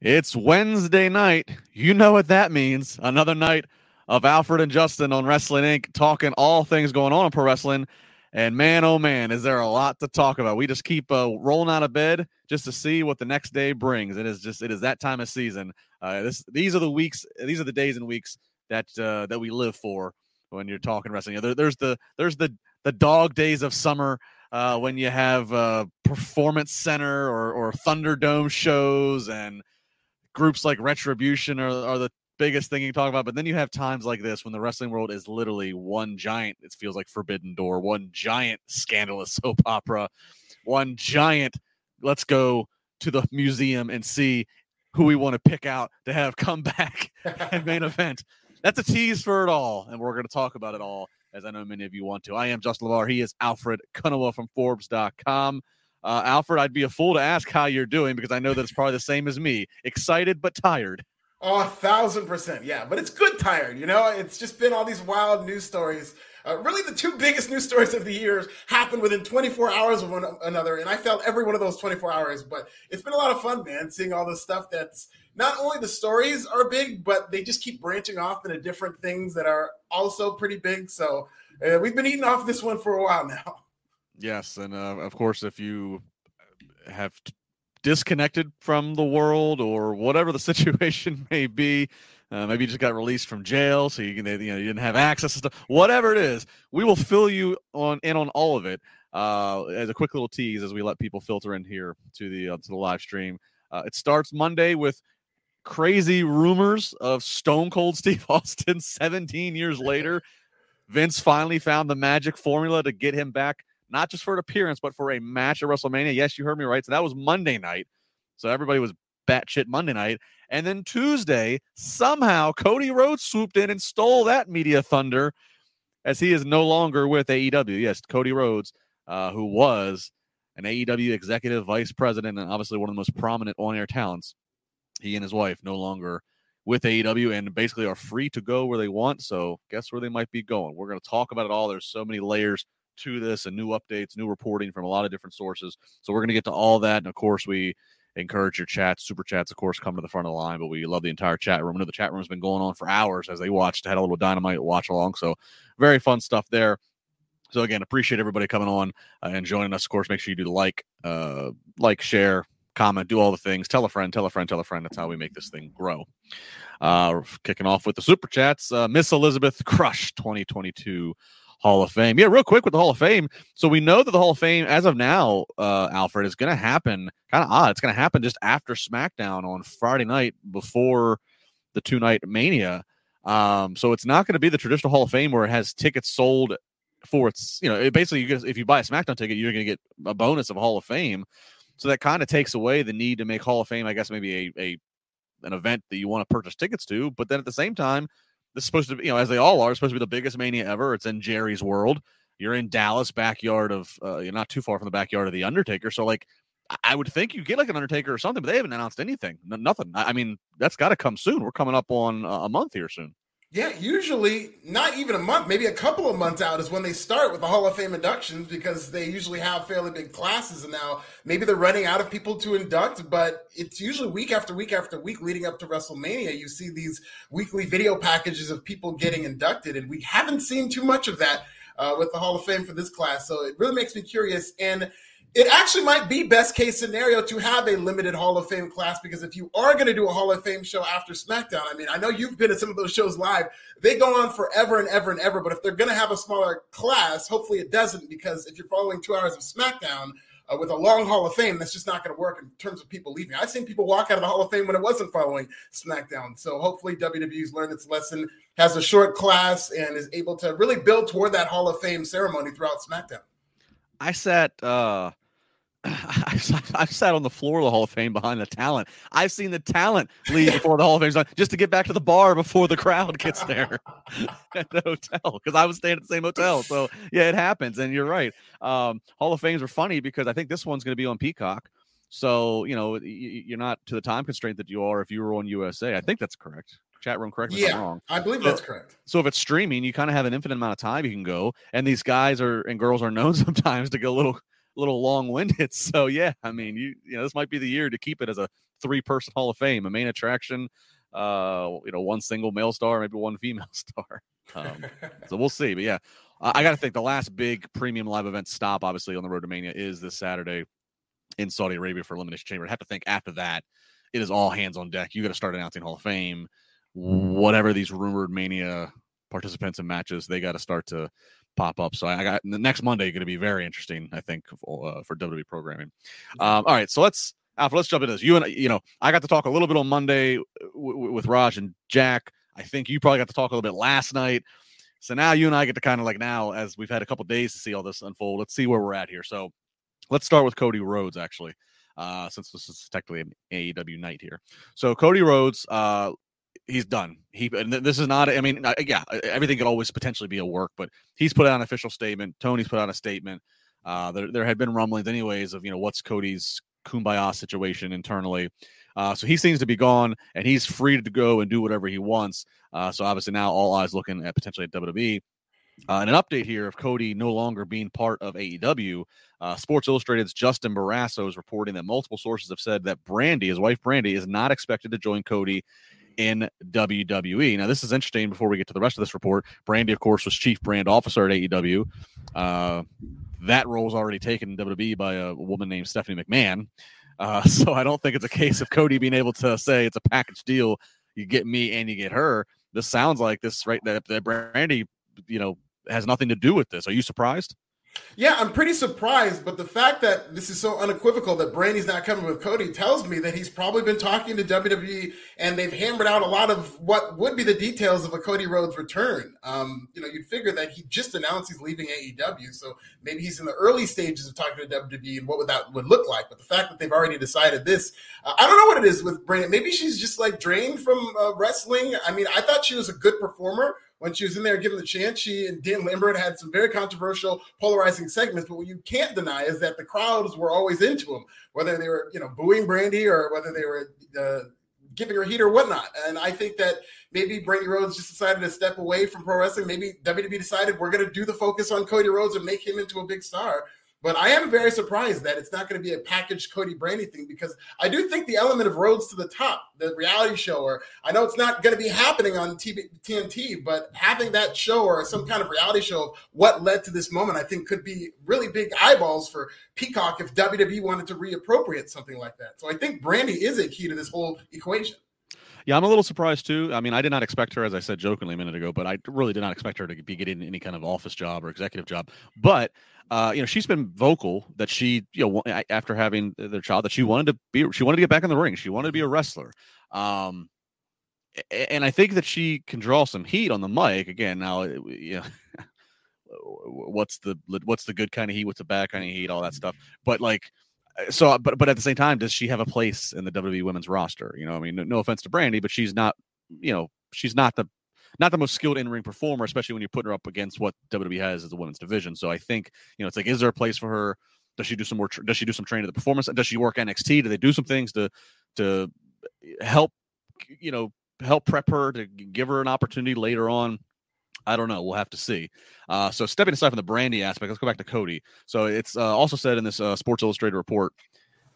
It's Wednesday night. You know what that means. Another night of Alfred and Justin on Wrestling Inc. talking all things going on in pro wrestling. And man, oh man, is there a lot to talk about. We just keep uh, rolling out of bed just to see what the next day brings. It is just it is that time of season. Uh, this these are the weeks, these are the days and weeks that uh, that we live for when you're talking wrestling. There, there's the there's the the dog days of summer uh, when you have uh, performance center or or Thunderdome shows and groups like Retribution are, are the biggest thing you talk about. But then you have times like this when the wrestling world is literally one giant, it feels like Forbidden Door, one giant scandalous soap opera, one giant, let's go to the museum and see who we want to pick out to have come back and main event. That's a tease for it all. And we're going to talk about it all, as I know many of you want to. I am Justin LaBar. He is Alfred Konuwa from Forbes.com. Uh, Alfred, I'd be a fool to ask how you're doing because I know that it's probably the same as me excited but tired. Oh, a thousand percent. Yeah, but it's good tired. You know, it's just been all these wild news stories. Uh, really, the two biggest news stories of the year happened within 24 hours of one another, and I felt every one of those 24 hours. But it's been a lot of fun, man, seeing all this stuff. That's not only the stories are big, but they just keep branching off into different things that are also pretty big. So uh, we've been eating off this one for a while now. Yes, and uh, of course, if you have t- disconnected from the world or whatever the situation may be, uh, maybe you just got released from jail, so you can you know you didn't have access to stuff. Whatever it is, we will fill you on in on all of it. Uh, as a quick little tease, as we let people filter in here to the uh, to the live stream. Uh, it starts Monday with crazy rumors of Stone Cold Steve Austin 17 years later. Vince finally found the magic formula to get him back not just for an appearance, but for a match at WrestleMania. Yes, you heard me right. So that was Monday night. So everybody was batshit Monday night. And then Tuesday, somehow Cody Rhodes swooped in and stole that media thunder as he is no longer with AEW. Yes, Cody Rhodes, uh, who was an AEW executive vice president and obviously one of the most prominent on air talents. He and his wife no longer with AEW and basically are free to go where they want. So, guess where they might be going? We're going to talk about it all. There's so many layers to this and new updates, new reporting from a lot of different sources. So we're going to get to all that. And of course, we encourage your chats, super chats, of course, come to the front of the line. But we love the entire chat room. I know the chat room has been going on for hours as they watched, had a little dynamite watch along. So very fun stuff there. So again, appreciate everybody coming on uh, and joining us. Of course, make sure you do the like, uh, like, share, comment, do all the things. Tell a friend, tell a friend, tell a friend. That's how we make this thing grow. Uh, kicking off with the super chats, uh, Miss Elizabeth Crush 2022 Hall of Fame. Yeah, real quick with the Hall of Fame. So we know that the Hall of Fame, as of now, uh, Alfred, is going to happen kind of odd. It's going to happen just after SmackDown on Friday night before the two night Mania. Um, so it's not going to be the traditional Hall of Fame where it has tickets sold for its, you know, it basically, you if you buy a SmackDown ticket, you're going to get a bonus of Hall of Fame. So that kind of takes away the need to make Hall of Fame, I guess, maybe a, a an event that you want to purchase tickets to. But then at the same time, this is supposed to be, you know, as they all are, supposed to be the biggest mania ever. It's in Jerry's world. You're in Dallas, backyard of, uh, you're not too far from the backyard of the Undertaker. So, like, I would think you get like an Undertaker or something, but they haven't announced anything. Nothing. I mean, that's got to come soon. We're coming up on a month here soon. Yeah, usually not even a month, maybe a couple of months out is when they start with the Hall of Fame inductions because they usually have fairly big classes. And now maybe they're running out of people to induct, but it's usually week after week after week leading up to WrestleMania. You see these weekly video packages of people getting inducted, and we haven't seen too much of that uh, with the Hall of Fame for this class. So it really makes me curious. And it actually might be best case scenario to have a limited Hall of Fame class because if you are going to do a Hall of Fame show after SmackDown, I mean, I know you've been at some of those shows live. They go on forever and ever and ever. But if they're going to have a smaller class, hopefully it doesn't because if you're following two hours of SmackDown uh, with a long Hall of Fame, that's just not going to work in terms of people leaving. I've seen people walk out of the Hall of Fame when it wasn't following SmackDown. So hopefully WWE's learned its lesson, has a short class, and is able to really build toward that Hall of Fame ceremony throughout SmackDown. I sat. uh I've, sat on the floor of the Hall of Fame behind the talent. I've seen the talent leave before the Hall of Fame's done just to get back to the bar before the crowd gets there at the hotel because I was staying at the same hotel. So yeah, it happens. And you're right. Um, Hall of Fames are funny because I think this one's going to be on Peacock. So you know you're not to the time constraint that you are if you were on USA. I think that's correct. Chat room, correct me yeah, if I'm wrong. I believe that's correct. So if it's streaming, you kind of have an infinite amount of time you can go, and these guys are and girls are known sometimes to go a little little long winded. So yeah, I mean, you you know, this might be the year to keep it as a three person Hall of Fame, a main attraction, uh, you know, one single male star, maybe one female star. Um, so we'll see. But yeah, I, I got to think the last big premium live event stop, obviously on the road to Mania, is this Saturday in Saudi Arabia for Elimination Chamber. I have to think after that, it is all hands on deck. You got to start announcing Hall of Fame, whatever these rumored Mania participants and matches, they got to start to pop up. So I got the next Monday going to be very interesting, I think, for, uh, for WWE programming. Um, all right, so let's Alpha, let's jump into this. You and you know, I got to talk a little bit on Monday w- with Raj and Jack. I think you probably got to talk a little bit last night. So now you and I get to kind of like now, as we've had a couple days to see all this unfold. Let's see where we're at here. So let's start with Cody Rhodes, actually, uh, since this is technically an AEW night here. So Cody Rhodes, uh, he's done. He this is not. I mean, yeah, everything could always potentially be a work, but he's put out an official statement. Tony's put out a statement. Uh, there, there had been rumblings, anyways, of you know what's Cody's kumbaya situation internally. Uh, so he seems to be gone, and he's free to go and do whatever he wants. Uh, so obviously now all eyes looking at potentially at WWE. Uh, and an update here of Cody no longer being part of AEW. Uh, Sports Illustrated's Justin Barrasso is reporting that multiple sources have said that Brandi, his wife Brandi, is not expected to join Cody in WWE. Now, this is interesting before we get to the rest of this report. Brandi, of course, was chief brand officer at AEW. Uh, that role is already taken in WWE by a woman named Stephanie McMahon. Uh, so I don't think it's a case of Cody being able to say it's a package deal. You get me and you get her. This sounds like this, right? That, that Brandi, you know, has nothing to do with this. Are you surprised? Yeah, I'm pretty surprised, but the fact that this is so unequivocal that Brandi's not coming with Cody tells me that he's probably been talking to WWE and they've hammered out a lot of what would be the details of a Cody Rhodes return. Um, you know, you'd figure that he just announced he's leaving AEW, so maybe he's in the early stages of talking to WWE and what would that would look like. But the fact that they've already decided this, uh, I don't know what it is with Brandi. Maybe she's just like drained from uh, wrestling. I mean, I thought she was a good performer when she was in there given the chance, she and Dan Lambert had some very controversial, polarizing segments. But what you can't deny is that the crowds were always into them, whether they were, you know, booing Brandi or whether they were uh, giving her heat or whatnot. And I think that maybe Brandi Rhodes just decided to step away from pro wrestling. Maybe WWE decided we're going to do the focus on Cody Rhodes and make him into a big star. But I am very surprised that it's not going to be a packaged Cody Brandi thing because I do think the element of Rhodes to the Top, the reality show, or I know it's not going to be happening on TV, TNT, but having that show or some kind of reality show of what led to this moment, I think could be really big eyeballs for Peacock if WWE wanted to reappropriate something like that. So I think Brandi is a key to this whole equation. Yeah, I'm a little surprised too. I mean, I did not expect her, as I said jokingly a minute ago, but I really did not expect her to be getting any kind of office job or executive job. But uh, you know, she's been vocal that she, you know, after having their child, that she wanted to be, she wanted to get back in the ring. She wanted to be a wrestler. Um, and I think that she can draw some heat on the mic. Again, now, you know, what's the what's the good kind of heat? What's the bad kind of heat? All that stuff. But like, uh, so but but at the same time does she have a place in the WWE women's roster you know I mean no, no offense to Brandi, but she's not you know she's not the not the most skilled in ring performer especially when you're putting her up against what WWE has as a women's division so I think you know it's like is there a place for her does she do some more does she do some training to the performance does she work NXT do they do some things to to help you know help prep her to give her an opportunity later on I don't know. We'll have to see. Uh, so stepping aside from the Brandi aspect, let's go back to Cody. So it's uh, also said in this uh, Sports Illustrated report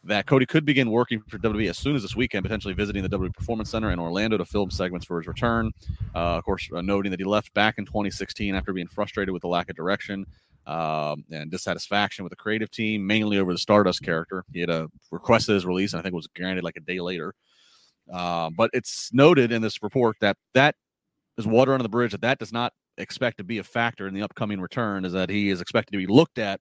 that Cody could begin working for WWE as soon as this weekend, potentially visiting the WWE Performance Center in Orlando to film segments for his return. Uh, of course, uh, noting that he left back in 2016 after being frustrated with the lack of direction um, and dissatisfaction with the creative team, mainly over the Stardust character. He had a requested his release, and I think it was granted like a day later. Uh, but it's noted in this report that that is water under the bridge. That that does not expect to be a factor in the upcoming return. Is that he is expected to be looked at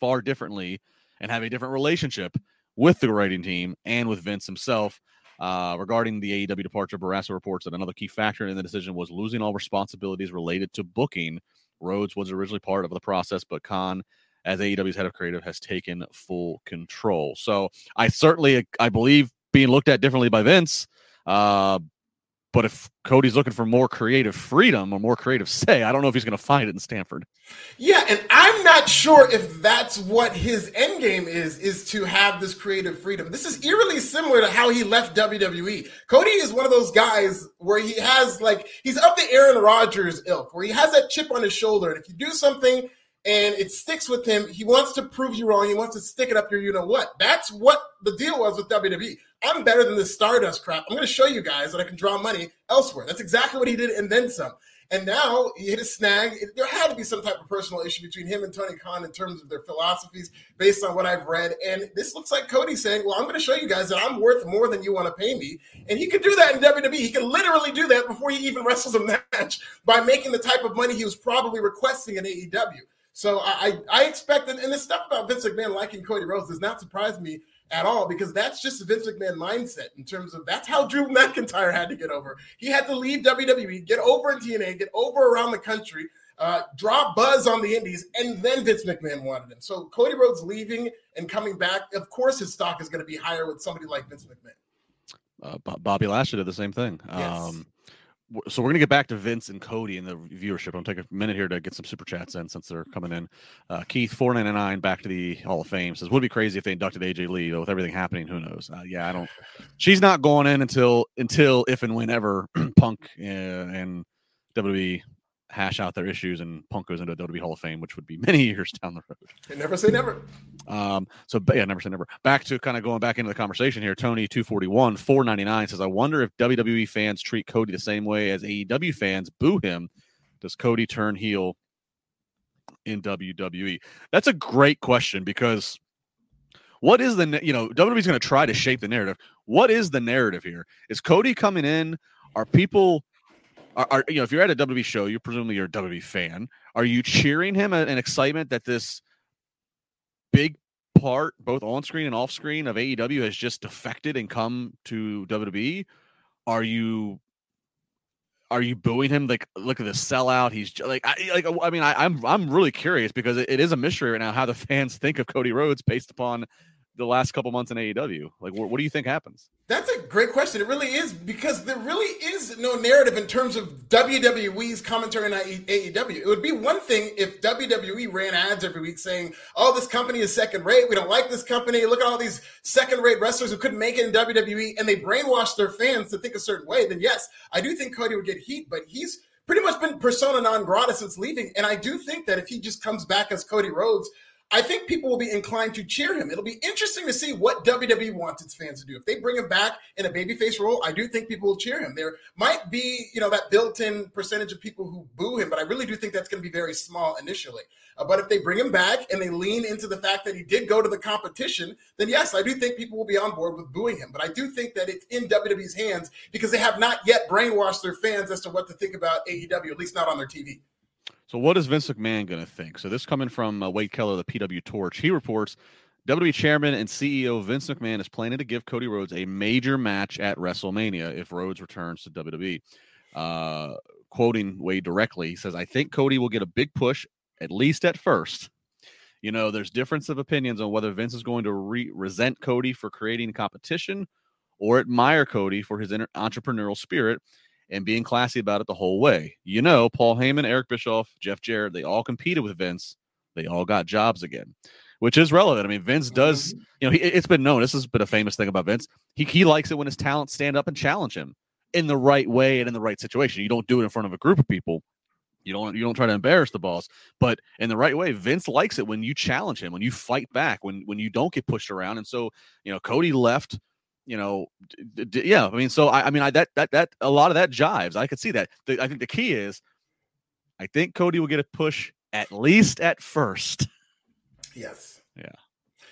far differently and have a different relationship with the writing team and with Vince himself. Uh, regarding the AEW departure, Barrasso reports that another key factor in the decision was losing all responsibilities related to booking. Rhodes was originally part of the process, but Khan, as AEW's head of creative, has taken full control. So I certainly, I believe, being looked at differently by Vince. Uh, but if Cody's looking for more creative freedom or more creative say, I don't know if he's going to find it in Stamford. Yeah, and I'm not sure if that's what his end game is, is to have this creative freedom. This is eerily similar to how he left WWE. Cody is one of those guys where he has like he's up the Aaron Rodgers ilk, where he has that chip on his shoulder, and if you do something and it sticks with him. He wants to prove you wrong. He wants to stick it up your you know what. That's what the deal was with WWE. I'm better than this Stardust crap. I'm going to show you guys that I can draw money elsewhere. That's exactly what he did, and then some. And now he hit a snag. There had to be some type of personal issue between him and Tony Khan in terms of their philosophies, based on what I've read. And this looks like Cody saying, "Well, I'm going to show you guys that I'm worth more than you want to pay me." And he could do that in WWE. He can literally do that before he even wrestles a match by making the type of money he was probably requesting in AEW. So I, I expect, and the stuff about Vince McMahon liking Cody Rhodes does not surprise me at all because that's just Vince McMahon mindset in terms of that's how Drew McIntyre had to get over. He had to leave WWE, get over in TNA, get over around the country, uh, draw buzz on the Indies, and then Vince McMahon wanted him. So Cody Rhodes leaving and coming back, of course, his stock is going to be higher with somebody like Vince McMahon. Uh, Bobby Lashley did the same thing. Yes. Um, so we're gonna get back to Vince and Cody and the viewership. I'm take a minute here to get some super chats in since they're coming in. Uh, Keith four ninety nine back to the Hall of Fame says would be crazy if they inducted AJ Lee but with everything happening. Who knows? Uh, yeah, I don't. She's not going in until until if and whenever Punk uh, and WWE hash out their issues and Punk goes into a WWE Hall of Fame, which would be many years down the road. never say never. Um, so yeah, never say never. Back to kind of going back into the conversation here. Tony two forty one four ninety nine says, I wonder if WWE fans treat Cody the same way as AEW fans boo him. Does Cody turn heel in WWE? That's a great question because what is the you know WWE's going to try to shape the narrative. What is the narrative here? Is Cody coming in? Are people are, are, you know if you're at a WWE show, you're presumably you're a WWE fan. Are you cheering him and excitement that this big part, both on screen and off screen, of AEW has just defected and come to WWE? Are you are you booing him? Like, look at the sellout. He's like, I, like, I mean, I, am I'm, I'm really curious because it, it is a mystery right now how the fans think of Cody Rhodes based upon the last couple months in AEW? Like, what, what do you think happens? That's a great question. It really is because there really is no narrative in terms of WWE's commentary on AEW. It would be one thing if WWE ran ads every week saying, "Oh, this company is second rate. We don't like this company. Look at all these second rate wrestlers who couldn't make it in WWE," and they brainwash their fans to think a certain way. Then yes, I do think Cody would get heat, but he's pretty much been persona non grata since leaving. And I do think that if he just comes back as Cody Rhodes, I think people will be inclined to cheer him. It'll be interesting to see what WWE wants its fans to do. If they bring him back in a babyface role, I do think people will cheer him. There might be, you know, that built-in percentage of people who boo him, but I really do think that's going to be very small initially. Uh, but if they bring him back and they lean into the fact that he did go to the competition, then yes, I do think people will be on board with booing him. But I do think that it's in WWE's hands because they have not yet brainwashed their fans as to what to think about AEW, at least not on their TV. So, what is Vince McMahon going to think? So, this coming from uh, Wade Keller, the PW Torch. He reports WWE Chairman and CEO Vince McMahon is planning to give Cody Rhodes a major match at WrestleMania if Rhodes returns to WWE. Uh, quoting Wade directly, he says, I think Cody will get a big push, at least at first. You know, there's difference of opinions on whether Vince is going to re- resent Cody for creating competition or admire Cody for his inter- entrepreneurial spirit and being classy about it the whole way. You know, Paul Heyman, Eric Bischoff, Jeff Jarrett, they all competed with Vince. They all got jobs again, which is relevant. I mean, Vince does, mm-hmm. you know, he, it's been known. This has been a famous thing about Vince. He, he likes it when his talents stand up and challenge him in the right way and in the right situation. You don't do it in front of a group of people. You don't you don't try to embarrass the boss, but in the right way. Vince likes it when you challenge him, when you fight back, when when you don't get pushed around. And so, you know, Cody left you know, d- d- yeah. I mean, so I, I mean, I that that that a lot of that jives. I could see that. The, I think the key is, I think Cody will get a push at least at first. Yes. Yeah.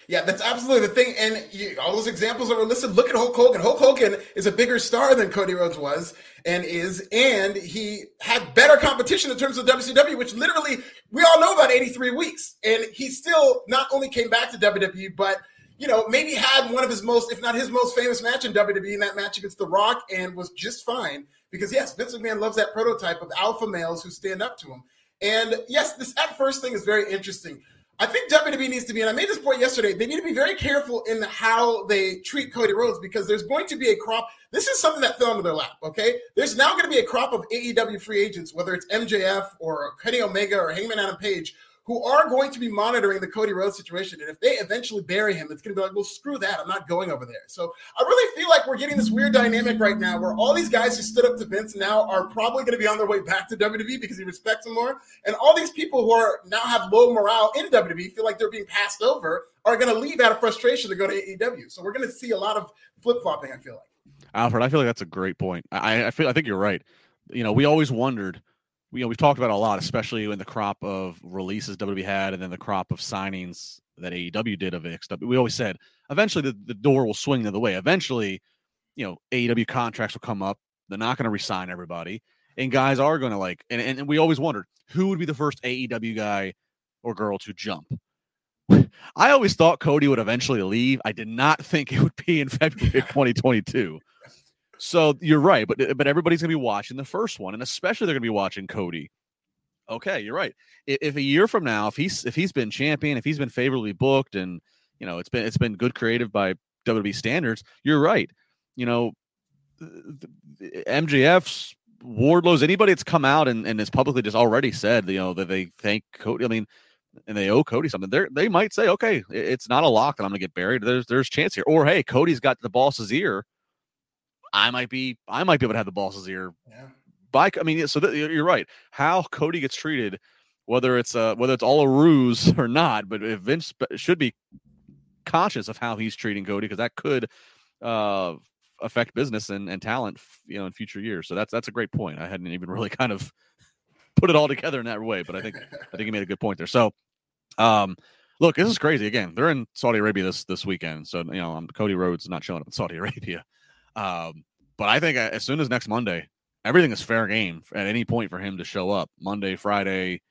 Yeah, that's absolutely the thing. And you, all those examples that were listed, look at Hulk Hogan. Hulk Hogan is a bigger star than Cody Rhodes was and is, and he had better competition in terms of WCW, which literally we all know about 83 weeks. And he still not only came back to WWE, but you know, maybe had one of his most, if not his most famous match in WWE in that match against The Rock and was just fine. Because yes, Vince McMahon loves that prototype of alpha males who stand up to him. And yes, this at first thing is very interesting. I think WWE needs to be, and I made this point yesterday, they need to be very careful in how they treat Cody Rhodes because there's going to be a crop. This is something that fell into their lap, okay? There's now going to be a crop of AEW free agents, whether it's MJF or Kenny Omega or Hangman Adam Page, who are going to be monitoring the Cody Rhodes situation. And if they eventually bury him, it's going to be like, well, screw that. I'm not going over there. So I really feel like we're getting this weird dynamic right now where all these guys who stood up to Vince now are probably going to be on their way back to WWE because he respects them more. And all these people who are now have low morale in WWE feel like they're being passed over are going to leave out of frustration to go to AEW. So we're going to see a lot of flip flopping, I feel like. Alfred, I feel like that's a great point. I, I feel I think you're right. You know, we always wondered you know, we've talked about a lot, especially in the crop of releases WWE had and then the crop of signings that AEW did of XW. We always said eventually the, the door will swing the other way. Eventually, you know, AEW contracts will come up. They're not going to resign everybody. And guys are going to like, and, and we always wondered who would be the first AEW guy or girl to jump. I always thought Cody would eventually leave. I did not think it would be in February of 2022. So you're right, but uh, but everybody's gonna be watching the first one, and especially they're gonna be watching Cody. Okay, you're right. If, if, a year from now, if he's if he's been champion, if he's been favorably booked, and you know it's been it's been good creative by WWE standards, you're right. You know, MJF's Wardlow's anybody that's come out and, and has publicly just already said you know that they thank Cody. I mean, and they owe Cody something. They they might say, okay, it's not a lock that I'm gonna get buried. There's there's chance here, or hey, Cody's got the boss's ear I might be I might be able to have the boss's ear. Yeah. By I mean, so you're right. How Cody gets treated, whether it's uh whether it's all a ruse or not, but Vince should be conscious of how he's treating Cody because that could uh affect business and, and talent, you know, in future years. So that's that's a great point. I hadn't even really kind of put it all together in that way, but I think I think he made a good point there. So, um, look, this is crazy. Again, they're in Saudi Arabia this this weekend, so you know, um, Cody Rhodes not showing up in Saudi Arabia. Um, but I think uh, as soon as next Monday, everything is fair game at any point for him to show up. Monday, Friday.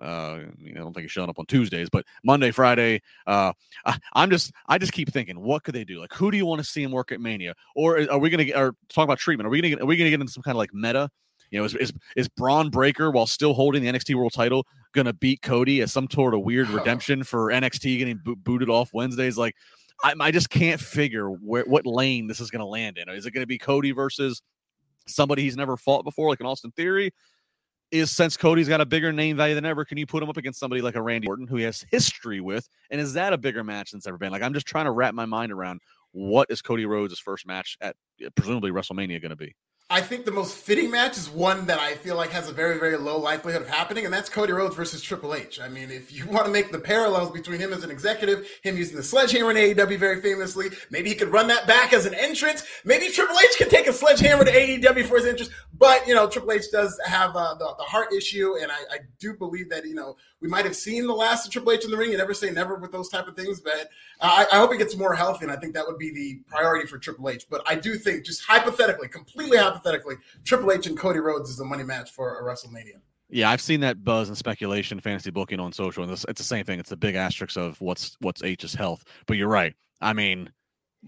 Uh, I don't think he's showing up on Tuesdays, but Monday, Friday. Uh, I, am just, I just keep thinking, what could they do? Like, who do you want to see him work at Mania? Or are we gonna get, or talk about treatment? Are we gonna, get, are we gonna get into some kind of like meta? You know, is, is is Bron Breakker while still holding the NXT World Title gonna beat Cody as some sort of weird redemption for NXT getting bo- booted off Wednesdays? Like, I, I just can't figure where what lane this is going to land in. Is it going to be Cody versus somebody he's never fought before, like an Austin Theory? Is since Cody's got a bigger name value than ever, can you put him up against somebody like a Randy Orton who he has history with? And is that a bigger match than it's ever been? Like I'm just trying to wrap my mind around what is Cody Rhodes' first match at eh, presumably WrestleMania going to be? I think the most fitting match is one that I feel like has a very, very low likelihood of happening, and that's Cody Rhodes versus Triple H. I mean, if you want to make the parallels between him as an executive, him using the sledgehammer in AEW very famously, maybe he could run that back as an entrance. Maybe Triple H could take a sledgehammer to AEW for his entrance. But, you know, Triple H does have uh, the, the heart issue, and I, I do believe that, you know, we might have seen the last of Triple H in the ring. You never say never with those type of things, but I, I, hope he gets more healthy, and I think that would be the priority for Triple H. But I do think, just hypothetically, completely hypothetically, Triple H and Cody Rhodes is the money match for a WrestleMania. Yeah, I've seen that buzz and speculation, fantasy booking on social, and it's, it's the same thing. It's the big asterisk of what's what's H's health. But you're right. I mean,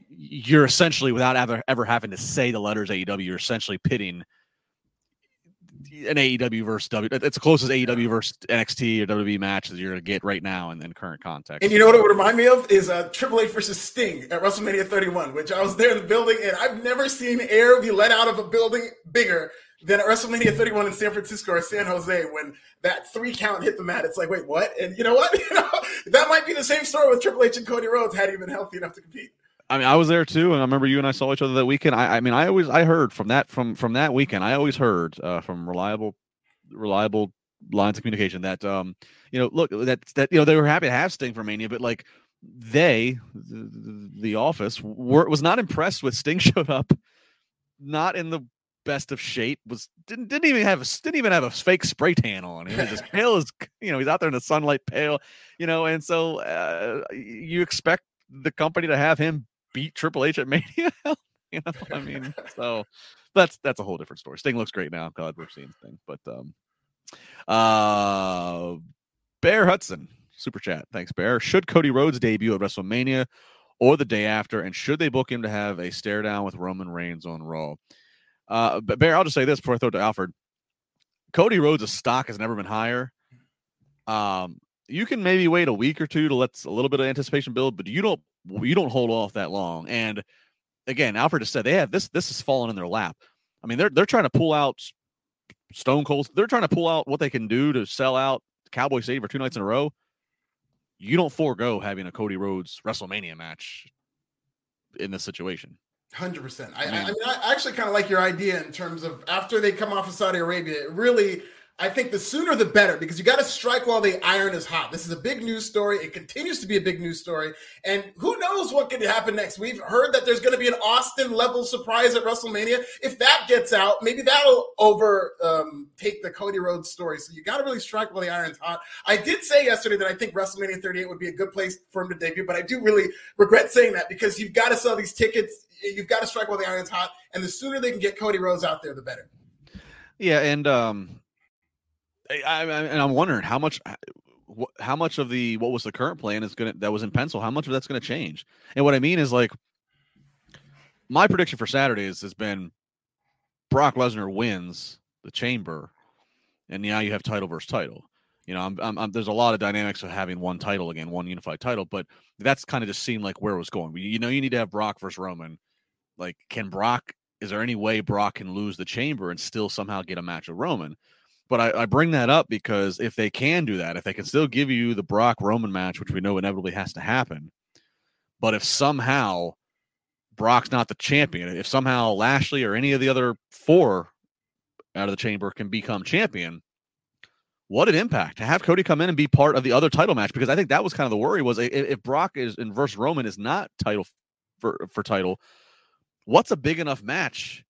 you're essentially without ever ever having to say the letters AEW, you're essentially pitting an AEW versus W. It's the closest AEW versus NXT or WWE match that you're going to get right now in, in current context. And you know what it would remind me of is uh, Triple H versus Sting at WrestleMania 31, which I was there in the building, and I've never seen air be let out of a building bigger than at WrestleMania 31 in San Francisco or San Jose when that three count hit the mat. It's like, wait, what? And you know what? You know, that might be the same story with Triple H and Cody Rhodes had he been healthy enough to compete. I mean, I was there too, and I remember you and I saw each other that weekend. I, I mean, I always I heard from that from from that weekend. I always heard uh, from reliable reliable lines of communication that um you know look that that you know they were happy to have Sting for Mania, but like they the, the office were was not impressed with Sting showed up not in the best of shape. Was didn't didn't even have a didn't even have a fake spray tan on. He was just pale as you know. He's out there in the sunlight, pale, you know. And so uh, you expect the company to have him beat Triple H at Mania. you know, I mean, so that's that's a whole different story. Sting looks great now. God, we're seeing Sting, but um, uh, Bear Hudson super chat. Thanks, Bear. Should Cody Rhodes debut at WrestleMania or the day after, and should they book him to have a stare down with Roman Reigns on Raw? Uh, but Bear, I'll just say this before I throw it to Alfred. Cody Rhodes' stock has never been higher. Um, you can maybe wait a week or two to let a little bit of anticipation build, but you don't you don't hold off that long. And again, Alfred just said they have this this has fallen in their lap. I mean, they're they're trying to pull out Stone Cold. They're trying to pull out what they can do to sell out Cowboy Stadium for two nights in a row. You don't forego having a Cody Rhodes WrestleMania match in this situation. Hundred percent. I, I, mean, I actually kind of like your idea in terms of after they come off of Saudi Arabia, it really I think the sooner the better because you got to strike while the iron is hot. This is a big news story. It continues to be a big news story. And who knows what could happen next? We've heard that there's going to be an Austin level surprise at WrestleMania. If that gets out, maybe that'll over um, the Cody Rhodes story. So you got to really strike while the iron's hot. I did say yesterday that I think WrestleMania 38 would be a good place for him to debut, but I do really regret saying that because you've got to sell these tickets. You've got to strike while the iron's hot. And the sooner they can get Cody Rhodes out there, the better. Yeah. And, um, I, I, and I'm wondering how much uh, how much of the what was the current plan is gonna that was in pencil how much of that's gonna change? And what i mean is like my prediction for saturdays has been brock lesnar wins the chamber and now you have title versus title. You know I'm, I'm, I'm, there's a lot of dynamics of having one title again one unified title but that's kind of just seemed like where it was going. You know you need to have brock versus roman. Like can brock is there any way brock can lose the chamber and still somehow get a match with roman but I, I, bring that up because if they can do that, if they can still give you the Brock Roman match, which we know inevitably has to happen, but if somehow Brock's not the champion, if somehow Lashley or any of the other four out of the chamber can become champion, what an impact to have Cody come in and be part of the other title match because I think that was kind of the worry was if Brock is in versus Roman is not title for for title, what's a big enough match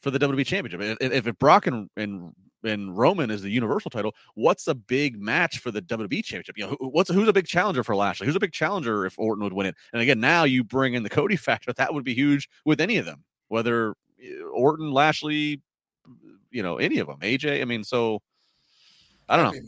for the WWE Championship? If, if Brock and, and and Roman is the Universal title. What's a big match for the WWE Championship? You know, what's who's a big challenger for Lashley? Who's a big challenger if Orton would win it? And again, now you bring in the Cody factor. That would be huge with any of them, whether eh, Orton, Lashley, you know, any of them. AJ. I mean, so I don't know.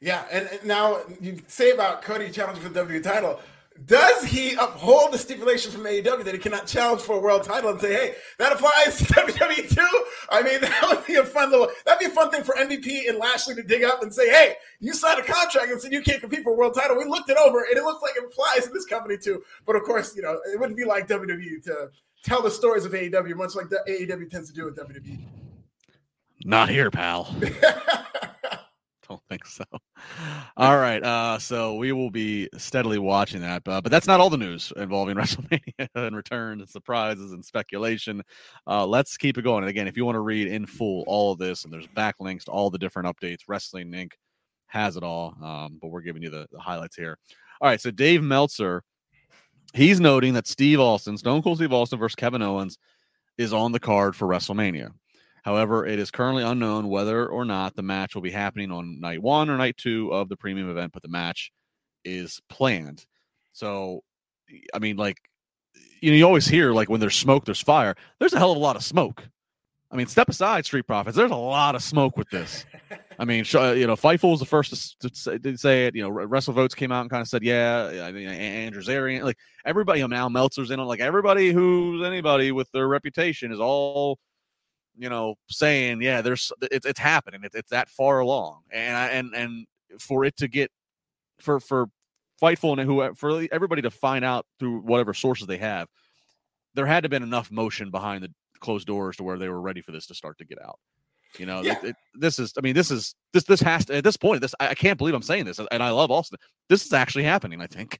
Yeah, and now you say about Cody challenging for the WWE title. Does he uphold the stipulation from AEW that he cannot challenge for a world title and say, "Hey, that applies to WWE too"? I mean, that would be a fun little. That'd be a fun thing for MVP and Lashley to dig up and say, "Hey, you signed a contract and said you can't compete for a world title. We looked it over, and it looks like it applies to this company too." But of course, you know, it wouldn't be like WWE to tell the stories of AEW, much like the AEW tends to do with WWE. Not here, pal. don't think so. All right. Uh, so we will be steadily watching that. Uh, but that's not all the news involving WrestleMania and returns and surprises and speculation. Uh, let's keep it going. And again, if you want to read in full all of this, and there's backlinks to all the different updates, Wrestling Inc. has it all. Um, but we're giving you the, the highlights here. All right. So Dave Meltzer, he's noting that Steve Austin, Stone Cold Steve Austin versus Kevin Owens, is on the card for WrestleMania. However, it is currently unknown whether or not the match will be happening on night one or night two of the premium event, but the match is planned. So, I mean, like, you know, you always hear like when there's smoke, there's fire. There's a hell of a lot of smoke. I mean, step aside, Street Profits. There's a lot of smoke with this. I mean, uh, you know, Fightful was the first to, say, it. You know, WrestleVotes came out and kind of said, yeah, I mean, Andrew Zarian, like everybody, you know, now Meltzer's in on, Like everybody who's anybody with their reputation is all you know, saying, yeah, there's it's it's happening. It's it's that far along, and I, and and for it to get for for Fightful and who for everybody to find out through whatever sources they have, there had to have been enough motion behind the closed doors to where they were ready for this to start to get out. You know, yeah. it, it, this is. I mean, this is this this has to at this point. This I, I can't believe I'm saying this, and I love Austin. This is actually happening. I think.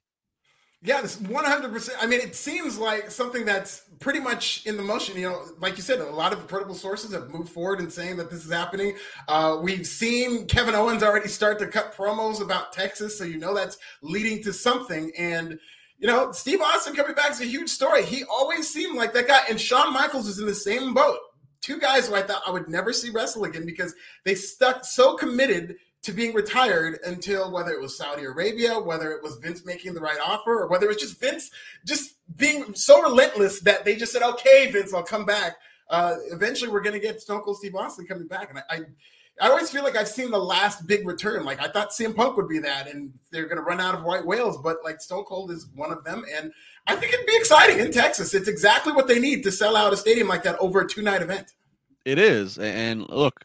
Yeah, this 100%. I mean, it seems like something that's pretty much in the motion. You know, like you said, a lot of credible sources have moved forward in saying that this is happening. Uh, we've seen Kevin Owens already start to cut promos about Texas, so you know that's leading to something. And, you know, Steve Austin coming back is a huge story. He always seemed like that guy. And Shawn Michaels is in the same boat. two guys who I thought I would never see wrestle again because they stuck so committed to being retired until whether it was Saudi Arabia, whether it was Vince making the right offer, or whether it was just Vince just being so relentless that they just said, "Okay, Vince, I'll come back." Uh, eventually, we're going to get Stone Cold Steve Austin coming back, and I, I, I, always feel like I've seen the last big return. Like I thought CM Punk would be that, and they're going to run out of white whales, but like Stone Cold is one of them, and I think it'd be exciting in Texas. It's exactly what they need to sell out a stadium like that over a two night event. It is, and look,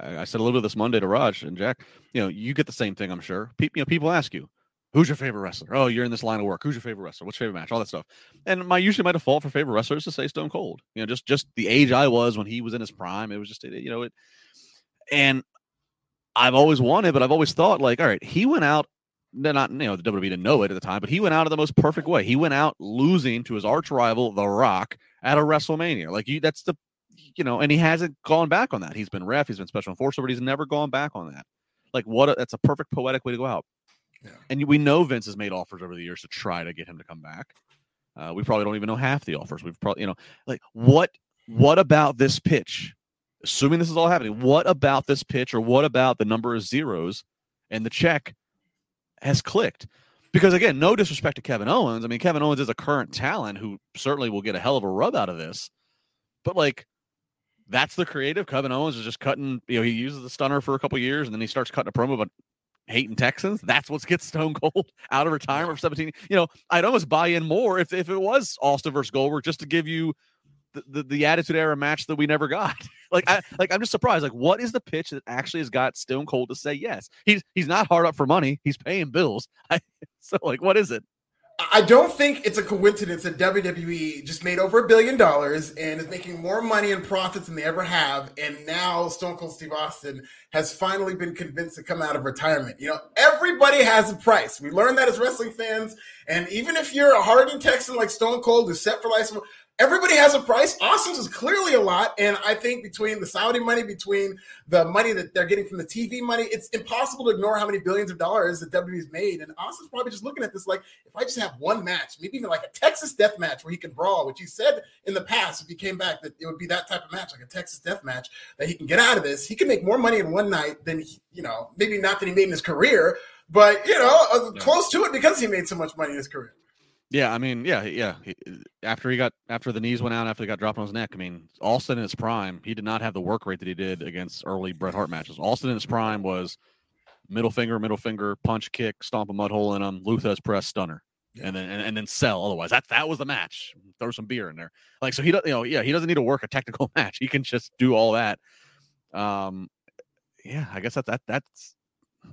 I, said a little bit this Monday to Raj and Jack. You know, you get the same thing, I'm sure. People, you know, people ask you, "Who's your favorite wrestler?" Oh, you're in this line of work. Who's your favorite wrestler? What's your favorite match? All that stuff. And my usually my default for favorite wrestler is to say Stone Cold. You know, just just the age I was when he was in his prime. It was just you know it. And I've always wanted, but I've always thought like, all right, he went out. Not you know the WWE didn't know it at the time, but he went out in the most perfect way. He went out losing to his arch rival, The Rock, at a WrestleMania. Like you, that's the you know, and he hasn't gone back on that. He's been ref, he's been special enforcer, but he's never gone back on that. Like, what? A, that's a perfect poetic way to go out. Yeah. And we know Vince has made offers over the years to try to get him to come back. Uh, we probably don't even know half the offers. We've probably, you know, like what? What about this pitch? Assuming this is all happening, what about this pitch, or what about the number of zeros and the check has clicked? Because again, no disrespect to Kevin Owens. I mean, Kevin Owens is a current talent who certainly will get a hell of a rub out of this. But like, that's the creative. Kevin Owens is just cutting, you know, he uses the stunner for a couple years and then he starts cutting a promo about hating Texans. That's what gets Stone Cold out of retirement for 17. You know, I'd almost buy in more if, if it was Austin versus Goldberg just to give you the, the, the attitude era match that we never got. like I like I'm just surprised. Like, what is the pitch that actually has got Stone Cold to say yes? He's he's not hard up for money. He's paying bills. I, so like, what is it? I don't think it's a coincidence that WWE just made over a billion dollars and is making more money and profits than they ever have. And now Stone Cold Steve Austin has finally been convinced to come out of retirement. You know, everybody has a price. We learned that as wrestling fans. And even if you're a hardened Texan like Stone Cold who's set for life, everybody has a price. Austin's is clearly a lot. And I think between the Saudi money, between the money that they're getting from the TV money, it's impossible to ignore how many billions of dollars that WWE's made. And Austin's probably just looking at this like, if I just have one match, maybe even like a Texas death match where he can brawl, which he said in the past, if he came back, that it would be that type of match, like a Texas death match, that he can get out of this. He can make more money in one night than, he, you know, maybe not that he made in his career, but, you know, uh, close to it because he made so much money in his career. Yeah, I mean, yeah, yeah. He, after he got after the knees went out, after he got dropped on his neck, I mean, Austin in his prime, he did not have the work rate that he did against early Bret Hart matches. Austin in his prime was middle finger, middle finger, punch, kick, stomp a mud hole in him, Lou Thesz press, stunner, yeah. and then and, and, then sell. Otherwise, that that was the match. Throw some beer in there, like so. He doesn't, you know, yeah, he doesn't need to work a technical match. He can just do all that. Um, yeah, I guess that that that's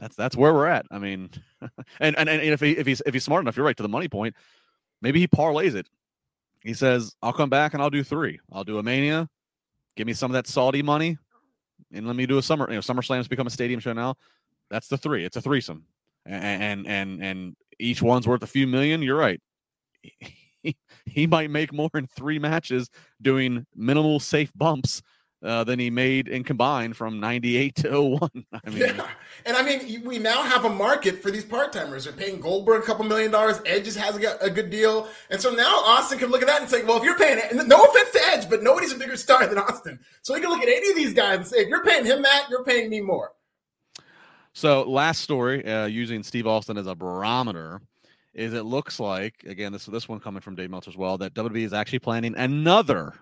that's that's where we're at. I mean, and and, and if he if he's if he's smart enough, you're right to the money point Maybe he parlays it. He says, I'll come back and I'll do three. I'll do a mania. Give me some of that Saudi money. And let me do a summer, you know, SummerSlam's become a stadium show now. That's the three. It's a threesome. And and and, and each one's worth a few million. You're right. He, he might make more in three matches doing minimal safe bumps uh, than he made in combined from 98 to 01. I mean, yeah. And I mean, we now have a market for these part timers. They're paying Goldberg a couple million dollars. Edge has a, a good deal. And so now Austin can look at that and say, well, if you're paying, no offense to Edge, but nobody's a bigger star than Austin. So he can look at any of these guys and say, if you're paying him that, you're paying me more. So, last story uh, using Steve Austin as a barometer is it looks like, again, this, this one coming from Dave Meltzer as well, that WWE is actually planning another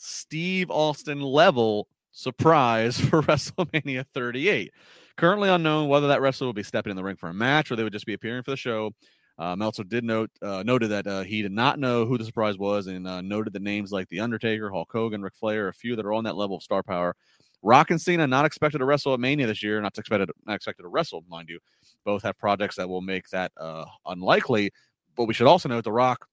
Steve Austin level surprise for WrestleMania 38. Currently unknown whether that wrestler will be stepping in the ring for a match or they would just be appearing for the show. Uh, Meltzer did note uh, noted that uh, he did not know who the surprise was and uh, noted the names like The Undertaker, Hulk Hogan, Ric Flair, a few that are on that level of star power. Rock and Cena not expected to wrestle at Mania this year, not expected not expected to wrestle, mind you. Both have projects that will make that uh, unlikely. But we should also note The Rock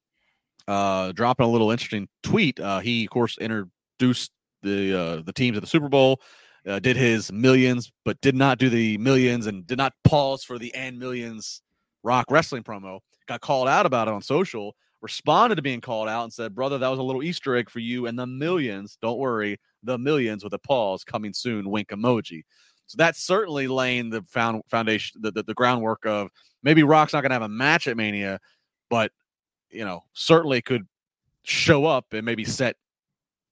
uh, dropping a little interesting tweet. Uh, he, of course, introduced the uh, the teams at the Super Bowl, uh, did his millions, but did not do the millions and did not pause for the and millions Rock wrestling promo. Got called out about it on social. Responded to being called out and said, "Brother, that was a little Easter egg for you and the millions. Don't worry, the millions with a pause coming soon. Wink emoji." So that's certainly laying the found foundation, the, the, the groundwork of maybe Rock's not going to have a match at Mania, but you know, certainly could show up and maybe set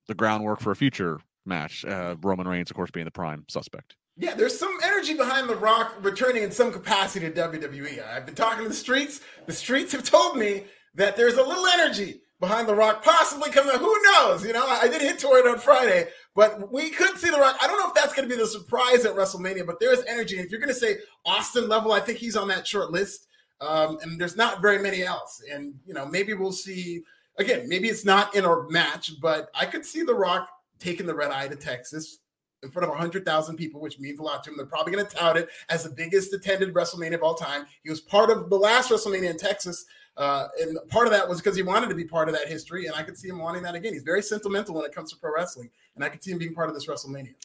the groundwork for a future match. Uh, Roman Reigns, of course, being the prime suspect. Yeah, there's some energy behind The Rock returning in some capacity to WWE. I've been talking to the streets. The streets have told me that there's a little energy behind The Rock possibly coming out. Who knows? You know, I, did hit toward it on Friday, but we could see The Rock. I don't know if that's going to be the surprise at WrestleMania, but there is energy. If you're going to say Austin level, I think he's on that short list. Um, and there's not very many else. And, you know, maybe we'll see, again, maybe it's not in a match, but I could see The Rock taking the red eye to Texas in front of 100,000 people, which means a lot to him. They're probably going to tout it as the biggest attended WrestleMania of all time. He was part of the last WrestleMania in Texas. Uh, and part of that was because he wanted to be part of that history. And I could see him wanting that again. He's very sentimental when it comes to pro wrestling. And I could see him being part of this WrestleMania.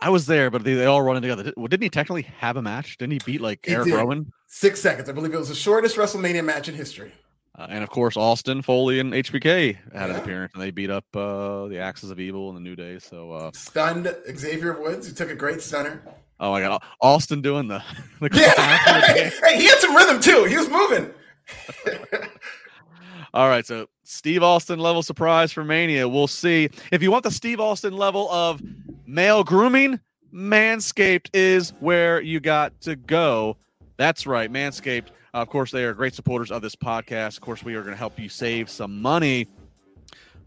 I was there, but they, they all running together. Did, didn't he technically have a match? Didn't he beat like He Eric did. Rowan? Six seconds. I believe it was the shortest WrestleMania match in history. Uh, and of course, Austin, Foley, and HBK had an appearance, and they beat up uh, the Axis of Evil and the New Day. So, uh, Stunned Xavier Woods, who took a great stunner. oh my God, Austin doing the, the Yeah. clap of the game. hey, he had some rhythm too. He was moving. All right, so Steve Austin level surprise for Mania. We'll see. If you want the Steve Austin level of male grooming, Manscaped is where you got to go. That's right, Manscaped. Uh, of course, they are great supporters of this podcast. Of course, we are going to help you save some money.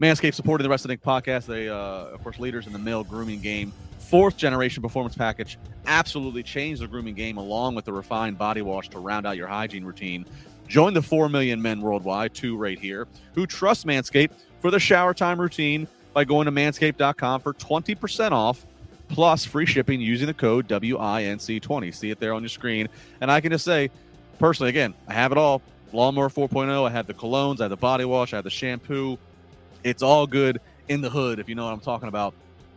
Manscaped supporting the Wrestling Inc podcast. They, uh, of course, leaders in the male grooming game. Fourth generation performance package absolutely changed the grooming game along with the refined body wash to round out your hygiene routine. Join the 4 million men worldwide, two right here, who trust Manscaped for the shower time routine by going to manscaped.com for 20% off plus free shipping using the code WINC20. See it there on your screen. And I can just say, personally, again, I have it all. Lawnmower 4.0, I have the colognes, I have the body wash, I have the shampoo. It's all good in the hood, if you know what I'm talking about.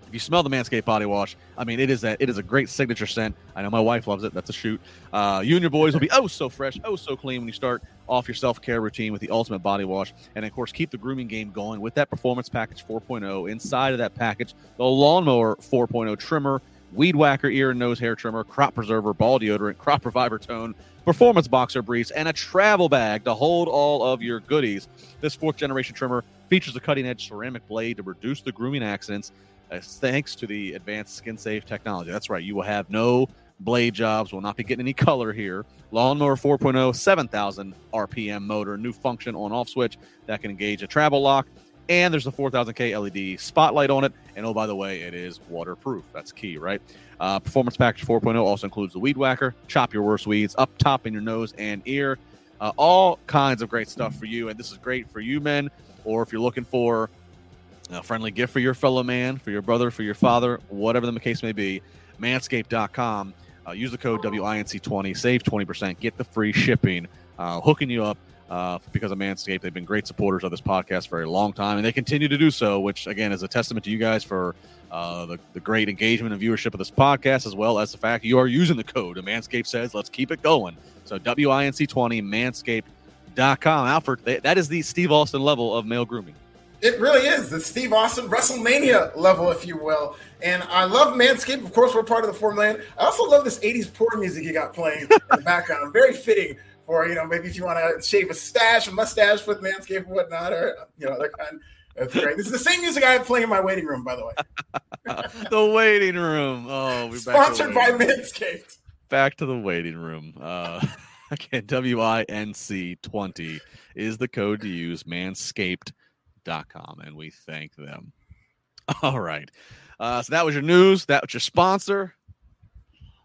If you smell the Manscaped body wash, I mean, it is a it is a great signature scent. I know my wife loves it. That's a shoot. Uh, you and your boys will be oh so fresh, oh so clean when you start off your self care routine with the ultimate body wash, and of course keep the grooming game going with that performance package 4.0. Inside of that package, the lawnmower 4.0 trimmer, weed whacker ear and nose hair trimmer, crop preserver, ball deodorant, crop reviver tone, performance boxer briefs, and a travel bag to hold all of your goodies. This fourth generation trimmer features a cutting edge ceramic blade to reduce the grooming accidents uh, thanks to the advanced skin safe technology. That's right, you will have no blade jobs, will not be getting any color here. Lawnmower 4.0, 7,000 RPM motor, new function on off switch that can engage a travel lock. And there's a 4000K LED spotlight on it. And oh, by the way, it is waterproof. That's key, right? Uh, Performance Package 4.0 also includes the weed whacker, chop your worst weeds up top in your nose and ear. Uh, all kinds of great stuff for you. And this is great for you men, or if you're looking for a friendly gift for your fellow man, for your brother, for your father, whatever the case may be, manscaped.com. Uh, use the code WINC20, save 20%, get the free shipping, uh, hooking you up uh, because of Manscaped. They've been great supporters of this podcast for a long time, and they continue to do so, which, again, is a testament to you guys for uh, the, the great engagement and viewership of this podcast, as well as the fact you are using the code. And Manscaped says, let's keep it going. So, WINC20, manscaped.com. Alfred, that- that is the Steve Austin level of male grooming. It really is the Steve Austin WrestleMania level, if you will. And I love Manscaped. Of course, we're part of the 4 million. I also love this 80s porn music you got playing in the background. Very fitting for, you know, maybe if you want to shave a stash, a mustache with Manscaped and whatnot, or, you know, that kind. That's great. This is the same music I have playing in my waiting room, by the way. the waiting room. Oh, we're back to Sponsored by Manscaped. back to the waiting room. Uh, again, WINC twenty is the code to use. Manscaped.com, and we thank them. All right. Uh, so that was your news. That was your sponsor.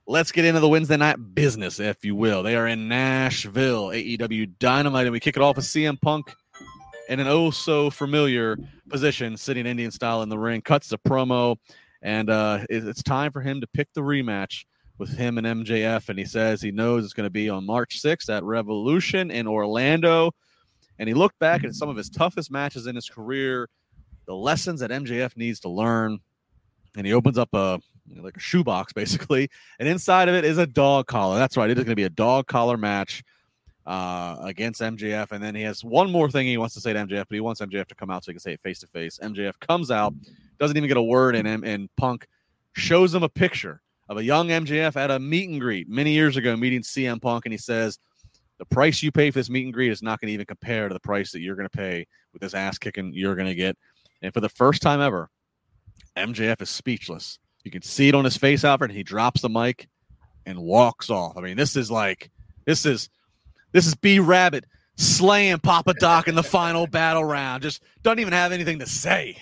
Let's get into the Wednesday night business, if you will. They are in Nashville, AEW Dynamite, and we kick it off with CM Punk in an oh so familiar position, sitting Indian style in the ring, cuts a promo, and uh, it's time for him to pick the rematch with him and MJF. And he says he knows it's going to be on March 6th at Revolution in Orlando. And he looked back at some of his toughest matches in his career, the lessons that MJF needs to learn. And he opens up a like a shoebox basically, and inside of it is a dog collar. That's right, it is going to be a dog collar match uh, against MJF. And then he has one more thing he wants to say to MJF, but he wants MJF to come out so he can say it face to face. MJF comes out, doesn't even get a word in him, and Punk shows him a picture of a young MJF at a meet and greet many years ago, meeting CM Punk, and he says, "The price you pay for this meet and greet is not going to even compare to the price that you're going to pay with this ass kicking you're going to get." And for the first time ever, MJF is speechless. You can see it on his face, Alfred. And he drops the mic and walks off. I mean, this is like this is this is B Rabbit slaying Papa Doc in the final battle round. Just doesn't even have anything to say.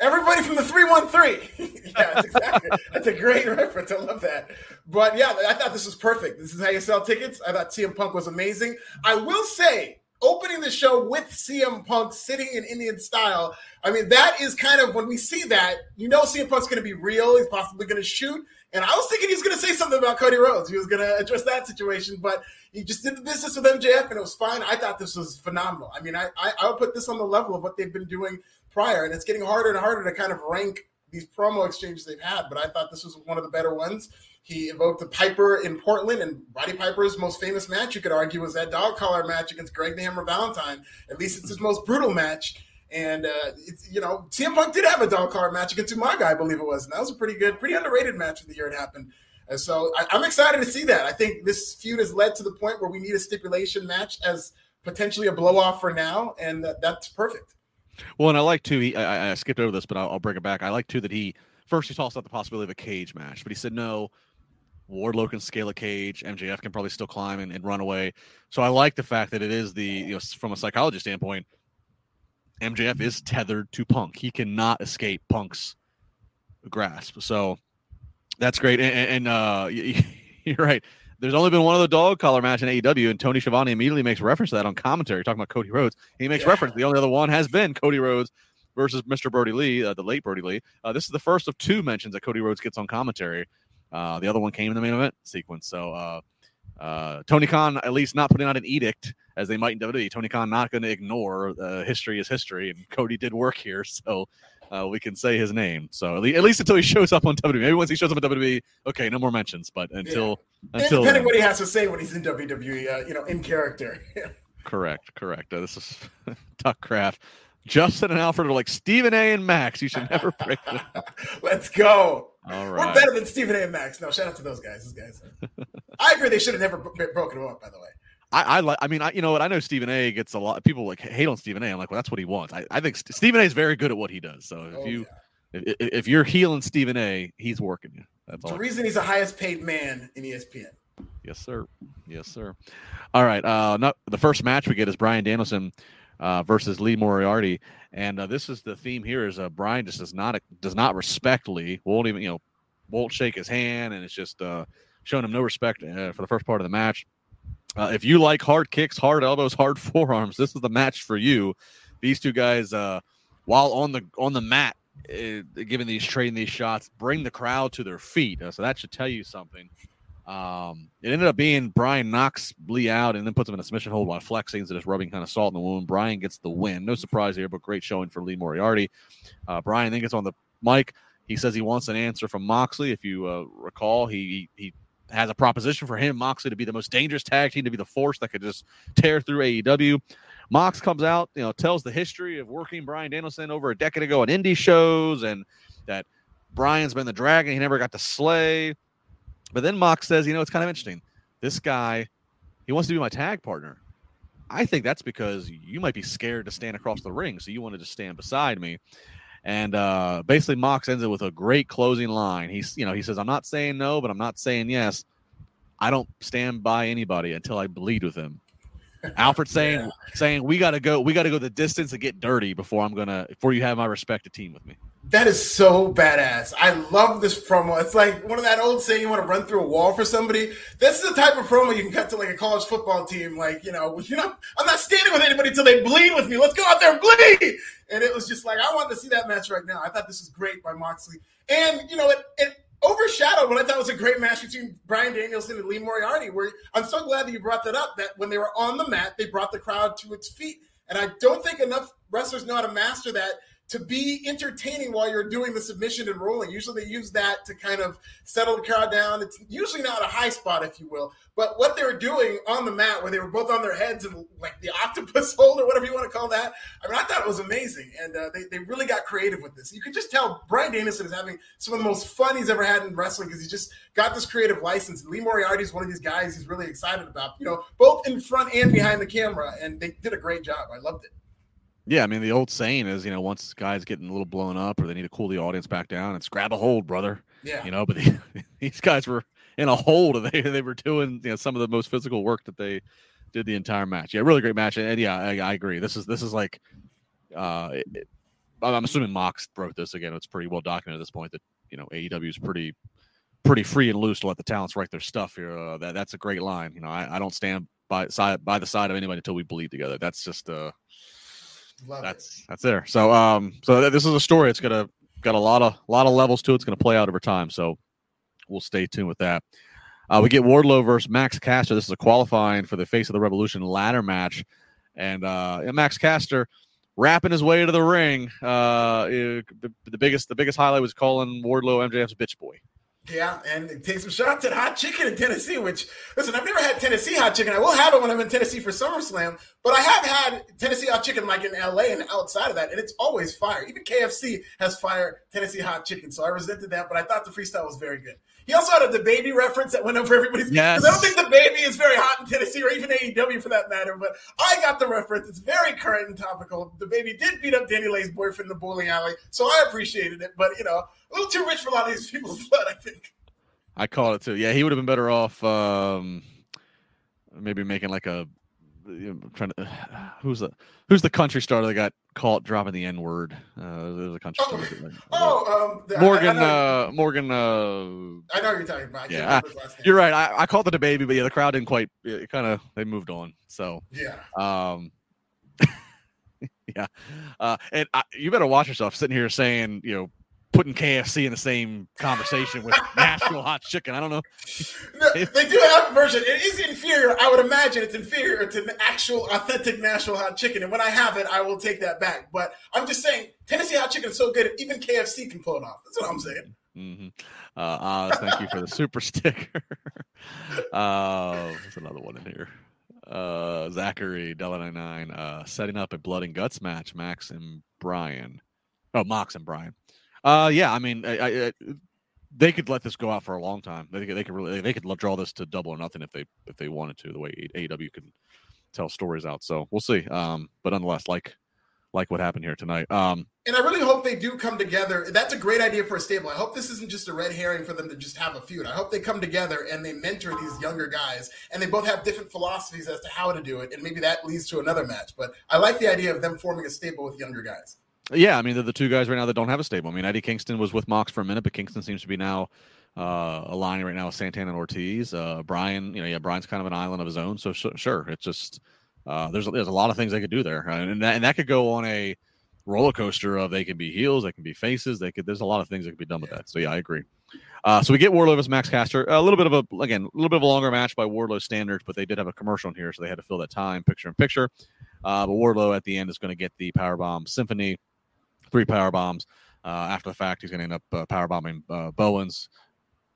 Everybody from the 313. yeah, that's exactly. that's a great reference. I love that. But yeah, I thought this was perfect. This is how you sell tickets. I thought CM Punk was amazing. I will say, opening the show with CM Punk sitting in Indian style, I mean, that is kind of when we see that, you know, CM Punk's going to be real. He's possibly going to shoot. And I was thinking he's going to say something about Cody Rhodes. He was going to address that situation, but he just did the business with MJF and it was fine. I thought this was phenomenal. I mean, I, I, I would put this on the level of what they've been doing prior, and it's getting harder and harder to kind of rank these promo exchanges they've had. But I thought this was one of the better ones. He invoked the Piper in Portland, and Roddy Piper's most famous match, you could argue, was that dog collar match against Greg the Hammer Valentine. At least it's his most brutal match. And uh, you know, CM Punk did have a dog collar match against Umaga, I believe it was, and that was a pretty good, pretty underrated match of the year it happened. And so I, am excited to see that. I think this feud has led to the point where we need a stipulation match as potentially a blow off for now, and that, that's perfect. Well, and I like too. He, I, I skipped over this, but I'll, I'll, bring it back. I like too that he first he tossed out the possibility of a cage match, but he said no. Wardlow can scale a cage. MJF can probably still climb and, and run away. So I like the fact that it is the you know from a psychology standpoint, MJF is tethered to Punk. He cannot escape Punk's grasp. So that's great. And, and uh, you're right. There's only been one other dog collar match in AEW, and Tony Schiavone immediately makes reference to that on commentary, talking about Cody Rhodes. He makes yeah. reference. The only other one has been Cody Rhodes versus Mr. Brodie Lee, uh, the late Brodie Lee. Uh, this is the first of two mentions that Cody Rhodes gets on commentary. Uh, the other one came in the main event sequence. So uh, uh, Tony Khan, at least not putting out an edict as they might in WWE. Tony Khan not going to ignore uh, history is history, and Cody did work here. So uh, we can say his name. So at least, until he shows up on WWE. Maybe once he shows up on WWE, okay, no more mentions. But until. Until depending what he has to say when he's in WWE, uh, you know, in character. correct, correct. Uh, this is Tuck Craft. Justin and Alfred are like Stephen A. and Max. You should never break them. Up. Let's go. All right. We're better than Stephen A. and Max. No, shout out to those guys. Those guys. I agree. They should have never broken them up. By the way. I, I like. I mean, I, you know what? I know Stephen A. gets a lot. People like hate on Stephen A. I'm like, well, that's what he wants. I, I think Stephen A. is very good at what he does. So if oh, you, yeah. if, if, you're healing Stephen A., he's working you. That's the reason he's the highest paid man in ESPN. Yes, sir. Yes, sir. All right. Uh, not the first match we get is Bryan Danielson uh, versus Lee Moriarty, and uh, this is the theme here. Is uh, Bryan just does not does not respect Lee. Won't even you know, won't shake his hand, and it's just uh, showing him no respect uh, for the first part of the match. Uh, if you like hard kicks, hard elbows, hard forearms, this is the match for you. These two guys, uh, while on the on the mat, giving these trading these shots, bring the crowd to their feet. Uh, so that should tell you something. Um, it ended up being Bryan knocks Lee out and then puts him in a submission hold while flexing, so just rubbing kind of salt in the wound. Bryan gets the win. No surprise here, but great showing for Lee Moriarty. Uh, Bryan then gets on the mic. He says he wants an answer from Moxley. If you uh, recall, he he has a proposition for him, Moxley, to be the most dangerous tag team, to be the force that could just tear through AEW. Mox comes out, you know, tells the history of working Bryan Danielson over a decade ago on indie shows and that Bryan's been the dragon. He never got to slay. But then Mox says, you know, it's kind of interesting. This guy, he wants to be my tag partner. I think that's because you might be scared to stand across the ring, so you wanted to stand beside me. And uh, basically, Mox ends it with a great closing line. He's, you know, he says, "I'm not saying no, but I'm not saying yes. I don't stand by anybody until I bleed with him." Alfred saying, yeah. saying, "We got to go. We got to go the distance and get dirty before I'm gonna before you have my respected team with me." That is so badass. I love this promo. It's like one of that old saying you want to run through a wall for somebody. This is the type of promo you can cut to like a college football team. Like, you know, you know, I'm not standing with anybody until they bleed with me. Let's go out there and bleed. And it was just like, I wanted to see that match right now. I thought this was great by Moxley. And, you know, it, it overshadowed what I thought was a great match between Bryan Danielson and Lee Moriarty, where I'm so glad that you brought that up, that when they were on the mat, they brought the crowd to its feet. And I don't think enough wrestlers know how to master that to be entertaining while you're doing the submission and rolling. Usually they use that to kind of settle the crowd down. It's usually not a high spot, if you will. But what they were doing on the mat, where they were both on their heads and like the octopus hold or whatever you want to call that, I mean, I thought it was amazing. And uh, they, they really got creative with this. You could just tell Bryan Danielson is having some of the most fun he's ever had in wrestling because he just got this creative license. Lee Moriarty is one of these guys he's really excited about, you know, both in front and behind the camera. And they did a great job. I loved it. Yeah, I mean the old saying is, you know, once guys getting a little blown up or they need to cool the audience back down, it's grab a hold, brother. Yeah. You know, but the, these guys were in a hold they they were doing you know some of the most physical work that they did the entire match. Yeah, really great match. And yeah, I, I agree. This is this is like uh it, it, I'm assuming Mox wrote this again. It's pretty well documented at this point that you know AEW is pretty pretty free and loose to let the talents write their stuff here. Uh, that that's a great line. You know, I, I don't stand by side by the side of anybody until we bleed together. That's just uh Love that's that's there. So um so th- this is a story. It's gonna got a lot of a lot of levels to it. It's gonna play out over time. So we'll stay tuned with that. Uh, we get Wardlow versus Max Caster. This is a qualifying for the Face of the Revolution ladder match, and uh, Max Caster rapping his way to the ring. Uh, eh, the, the biggest the biggest highlight was calling Wardlow MJF's bitch boy. Yeah, and take some shots at hot chicken in Tennessee. Which listen, I've never had Tennessee hot chicken. I will have it when I'm in Tennessee for SummerSlam, but I have had Tennessee hot chicken like in LA and outside of that, and it's always fire. Even KFC has fire Tennessee hot chicken, so I resented that, but I thought the freestyle was very good. He also had a DaBaby reference that went over everybody's. Yes. I don't think DaBaby is very hot in Tennessee or even AEW for that matter. But I got the reference. It's very current and topical. DaBaby did beat up DaniLeigh's boyfriend in the bowling alley, so I appreciated it. But you know, a little too rich for a lot of these people's blood, I think. I called it too. Yeah, he would have been better off um, maybe making like a you know, trying to who's the who's the country star that got caught dropping the N word. Uh, there's a country Oh, star. that- Oh, um, Morgan. I, I know, uh, Morgan. Uh, I know you're talking about. Yeah, his last name. you're right. I, I called it a baby, but yeah, the crowd didn't quite. It kind of they moved on. So Yeah. um, yeah, uh, and I, you better watch yourself sitting here saying you know putting KFC in the same conversation with Nashville hot chicken. I don't know. No, they do have a version. It is inferior. I would imagine it's inferior to the actual authentic Nashville hot chicken. And when I have it, I will take that back. But I'm just saying, Tennessee hot chicken is so good, even KFC can pull it off. That's what I'm saying. hmm Uh, Oz, thank you for the super sticker. uh, there's another one in here. Uh, Zachary Della99 uh, setting up a blood and guts match. Max and Brian. Oh, Mox and Brian. Uh, yeah, I mean, I, I, they could let this go out for a long time. They could, they could really they could draw this to double or nothing if they if they wanted to. The way AEW can tell stories out, so we'll see. Um, but nonetheless, like like what happened here tonight. Um, And I really hope they do come together. That's a great idea for a stable. I hope this isn't just a red herring for them to just have a feud. I hope they come together and they mentor these younger guys, and they both have different philosophies as to how to do it, and maybe that leads to another match. But I like the idea of them forming a stable with younger guys. Yeah, I mean, they're the two guys right now that don't have a stable. I mean, Eddie Kingston was with Mox for a minute, but Kingston seems to be now uh, aligning right now with Santana and Ortiz. Uh, Bryan, you know, yeah, Bryan's kind of an island of his own. So, su- sure, it's just uh, there's there's a lot of things they could do there, and that, and that could go on a roller coaster of they can be heels, they can be faces, they could. There's a lot of things that could be done with that. So yeah, I agree. Uh, so we get Wardlow versus Max Caster. A little bit of a again, a little bit of a longer match by Wardlow standards, but they did have a commercial in here, so they had to fill that time, picture in picture. Uh, but Wardlow at the end is going to get the Powerbomb Symphony three power bombs. Uh, after the fact, he's going to end up uh, power bombing uh, Bowens,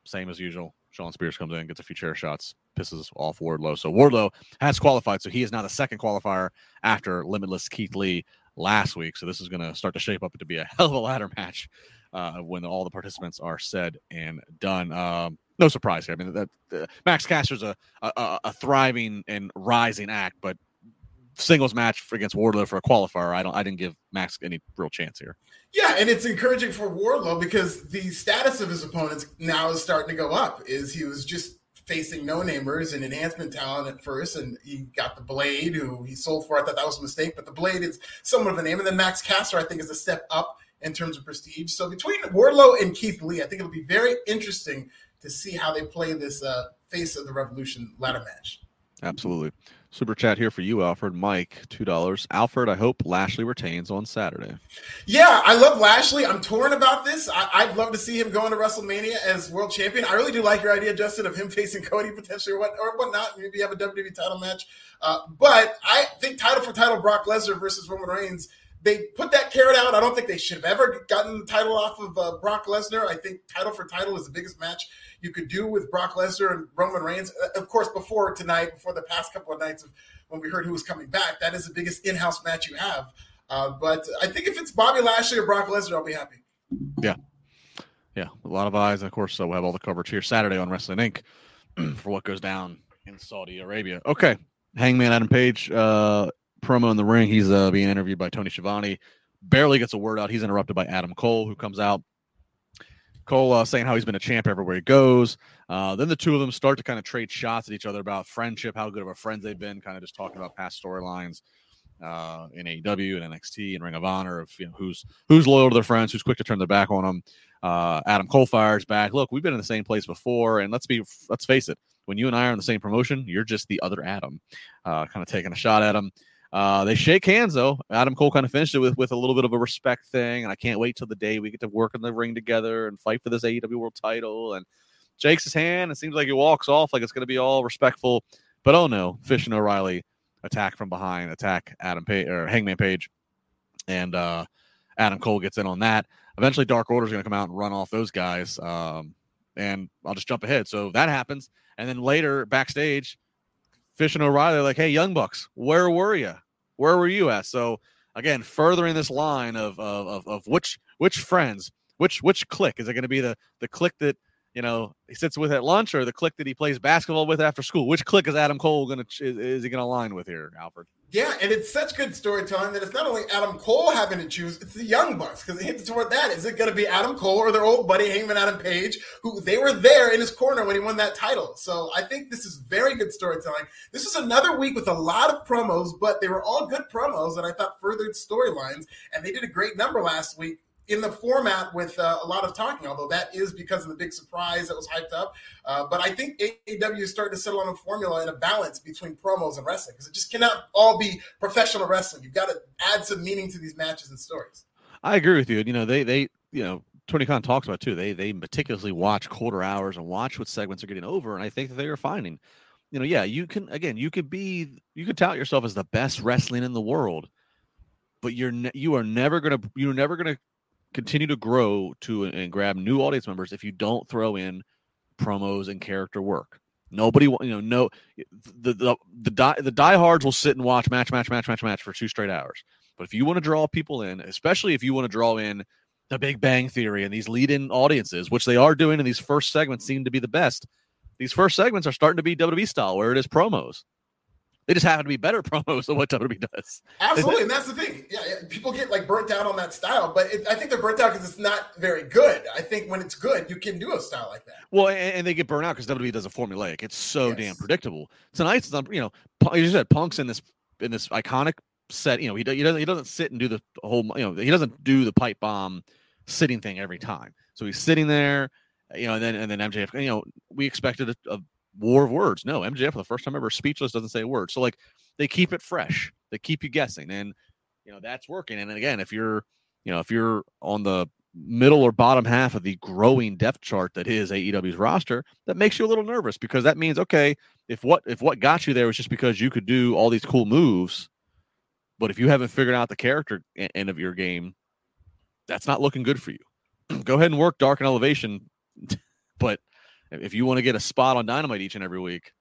same as usual. Shawn Spears comes in, gets a few chair shots, pisses off Wardlow. So Wardlow has qualified, so he is now the second qualifier after Limitless Keith Lee last week. So this is going to start to shape up to be a hell of a ladder match uh, when all the participants are said and done. Um, no surprise here. I mean, that uh, Max Caster's a, a a thriving and rising act, but singles match for, against Wardlow for a qualifier, I don't, I didn't give Max any real chance here. Yeah, and it's encouraging for Wardlow because the status of his opponents now is starting to go up. Is he was just facing no namers and enhancement talent at first, and he got the Blade, who he sold for. I thought that was a mistake, but the Blade is somewhat of a name. And then Max Caster, I think, is a step up in terms of prestige. So between Wardlow and Keith Lee, I think it'll be very interesting to see how they play this uh, face of the Revolution ladder match. Absolutely. Super chat here for you, Alfred. Mike, two dollars. Alfred, I hope Lashley retains on Saturday. Yeah, I love Lashley. I'm torn about this. I, would love to see him go into WrestleMania as world champion. I really do like your idea, Justin, of him facing Cody potentially or what or whatnot. Maybe have a WWE title match. Uh, but I think title for title, Brock Lesnar versus Roman Reigns. They put that carrot out. I don't think they should have ever gotten the title off of uh, Brock Lesnar. I think title for title is the biggest match you could do with Brock Lesnar and Roman Reigns. Uh, Of course, before tonight, before the past couple of nights of when we heard who was coming back, that is the biggest in-house match you have. Uh, but I think if it's Bobby Lashley or Brock Lesnar, I'll be happy. Yeah. Yeah. A lot of eyes. Of course, so we'll have all the coverage here Saturday on Wrestling Inc. for what goes down in Saudi Arabia. Okay. Hangman Adam Page uh, promo in the ring. He's uh, being interviewed by Tony Schiavone. Barely gets a word out. He's interrupted by Adam Cole, who comes out. Cole uh, saying how he's been a champ everywhere he goes. Uh, then the two of them start to kind of trade shots at each other about friendship, how good of a friends they've been, kind of just talking about past storylines uh, in AEW and NXT and Ring of Honor of you know who's who's loyal to their friends, who's quick to turn their back on them. Uh, Adam Cole fires back. Look, we've been in the same place before, and let's be let's face it. When you and I are in the same promotion, you're just the other Adam. Uh, kind of taking a shot at him. Uh, they shake hands though. Adam Cole kind of finished it with with a little bit of a respect thing, and I can't wait till the day we get to work in the ring together and fight for this AEW World Title. And shakes his hand. It seems like he walks off like it's going to be all respectful, but oh no, Fish and O'Reilly attack from behind, attack Adam Page or Hangman Page, and uh, Adam Cole gets in on that. Eventually, Dark Order is going to come out and run off those guys. Um, and I'll just jump ahead. So that happens, and then later backstage, Fish and O'Reilly like, "Hey, Young Bucks, where were you? Where were you at?" So again, furthering this line of of of, of which which friends, which which click is it going to be the the click that you know he sits with at lunch or the clique that he plays basketball with after school? Which clique is Adam Cole going to is, is he going to align with here, Alfred? Yeah, and it's such good storytelling that it's not only Adam Cole having to choose, it's the Young Bucks because it hits toward that. Is it going to be Adam Cole or their old buddy Hangman Adam Page, who they were there in his corner when he won that title? So I think this is very good storytelling. This is another week with a lot of promos, but they were all good promos that I thought furthered storylines, and they did a great number last week in the format with uh, a lot of talking, although that is because of the big surprise that was hyped up. Uh, but I think AEW is starting to settle on a formula and a balance between promos and wrestling because it just cannot all be professional wrestling. You've got to add some meaning to these matches and stories. I agree with you. You know, they they you know Tony Khan talks about too. They they meticulously watch quarter hours and watch what segments are getting over, and I think that they are finding. You know, yeah, you can again, you could be, you could tout yourself as the best wrestling in the world, but you're ne- you are never gonna you're never gonna continue to grow to and grab new audience members if you don't throw in promos and character work. Nobody, you know, no, the the the die, the diehards will sit and watch match, match, match, match, match for two straight hours. But if you want to draw people in, especially if you want to draw in the Big Bang Theory and these lead-in audiences, which they are doing, and these first segments seem to be the best. These first segments are starting to be WWE style, where it is promos. They just happen to be better promos than what WWE does. Absolutely, and that's the thing. Yeah, yeah, people get like burnt out on that style, but it, I think they're burnt out because it's not very good. I think when it's good, you can do a style like that. Well, and, and they get burnt out because WWE does a formulaic. It's so yes. damn predictable. Tonight's, you know, you said Punk's in this in this iconic set. You know, he, he doesn't he doesn't sit and do the whole. You know, he doesn't do the pipe bomb sitting thing every time. So he's sitting there you know, and then and then MJF, you know, we expected a, a, war of words. No, MJF for the first time ever speechless doesn't say a word. So like they keep it fresh. They keep you guessing. And you know, that's working. And again, if you're, you know, if you're on the middle or bottom half of the growing depth chart that is AEW's roster, that makes you a little nervous because that means okay, if what if what got you there was just because you could do all these cool moves, but if you haven't figured out the character end of your game, that's not looking good for you. Go ahead and work dark and elevation, but if you want to get a spot on Dynamite each and every week,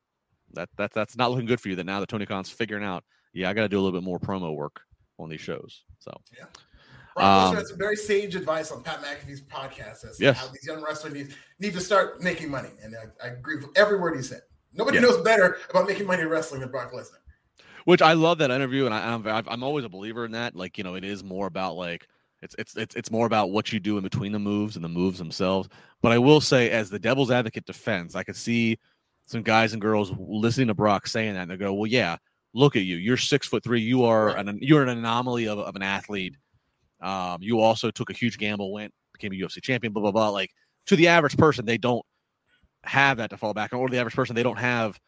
that that that's not looking good for you. That now that Tony Khan's figuring out, yeah, I got to do a little bit more promo work on these shows. So yeah. Rob um, had some very sage advice on Pat McAfee's podcast as yes. how these young wrestlers need, need to start making money. And I, I agree with every word he said. Nobody yeah. knows better about making money in wrestling than Brock Lesnar. Which I love that interview, and I, I'm I'm always a believer in that. Like you know, it is more about like it's it's it's it's more about what you do in between the moves and the moves themselves. But I will say, as the devil's advocate defense, I could see some guys and girls listening to Brock saying that, and they go, "Well, yeah, look at you. You're six foot three. You are an you're an anomaly of, of an athlete. Um, you also took a huge gamble, went became a UFC champion. Blah blah blah. Like to the average person, they don't have that to fall back on, or the average person, they don't have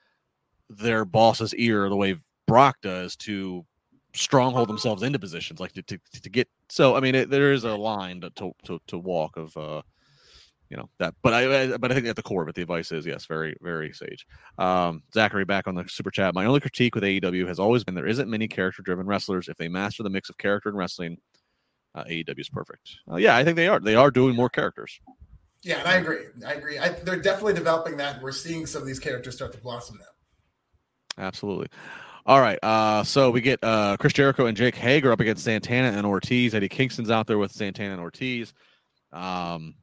their boss's ear the way Brock does to stronghold themselves into positions like to, to, to get so i mean it, there is a line to, to to walk of uh you know that but i but i think at the core of it the advice is yes very very sage. Um zachary back on the super chat. My only critique with aew has always been there isn't many character driven wrestlers. If they master the mix of character and wrestling uh, aew is perfect. Uh, yeah i think they are. They are doing more characters. Yeah and i agree. I agree. I, they're definitely developing that. We're seeing some of these characters start to blossom now. Absolutely all right. Uh, so we get uh, Chris Jericho and Jake Hager up against Santana and Ortiz. Eddie Kingston's out there with Santana and Ortiz. Um,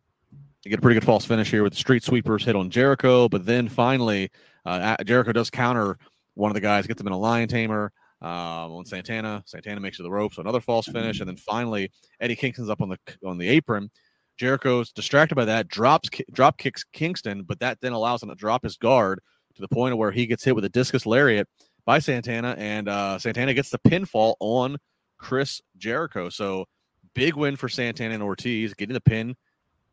you get a pretty good false finish here with the street sweepers hit on Jericho, but then finally uh, Jericho does counter one of the guys, gets them in a lion tamer. um, on Santana. Santana makes it to the ropes, so another false finish, and then finally Eddie Kingston's up on the on the apron. Jericho's distracted by that, drops drop kicks Kingston, but that then allows him to drop his guard to the point of where he gets hit with a discus lariat by Santana, and uh, Santana gets the pinfall on Chris Jericho. So big win for Santana and Ortiz, getting the pin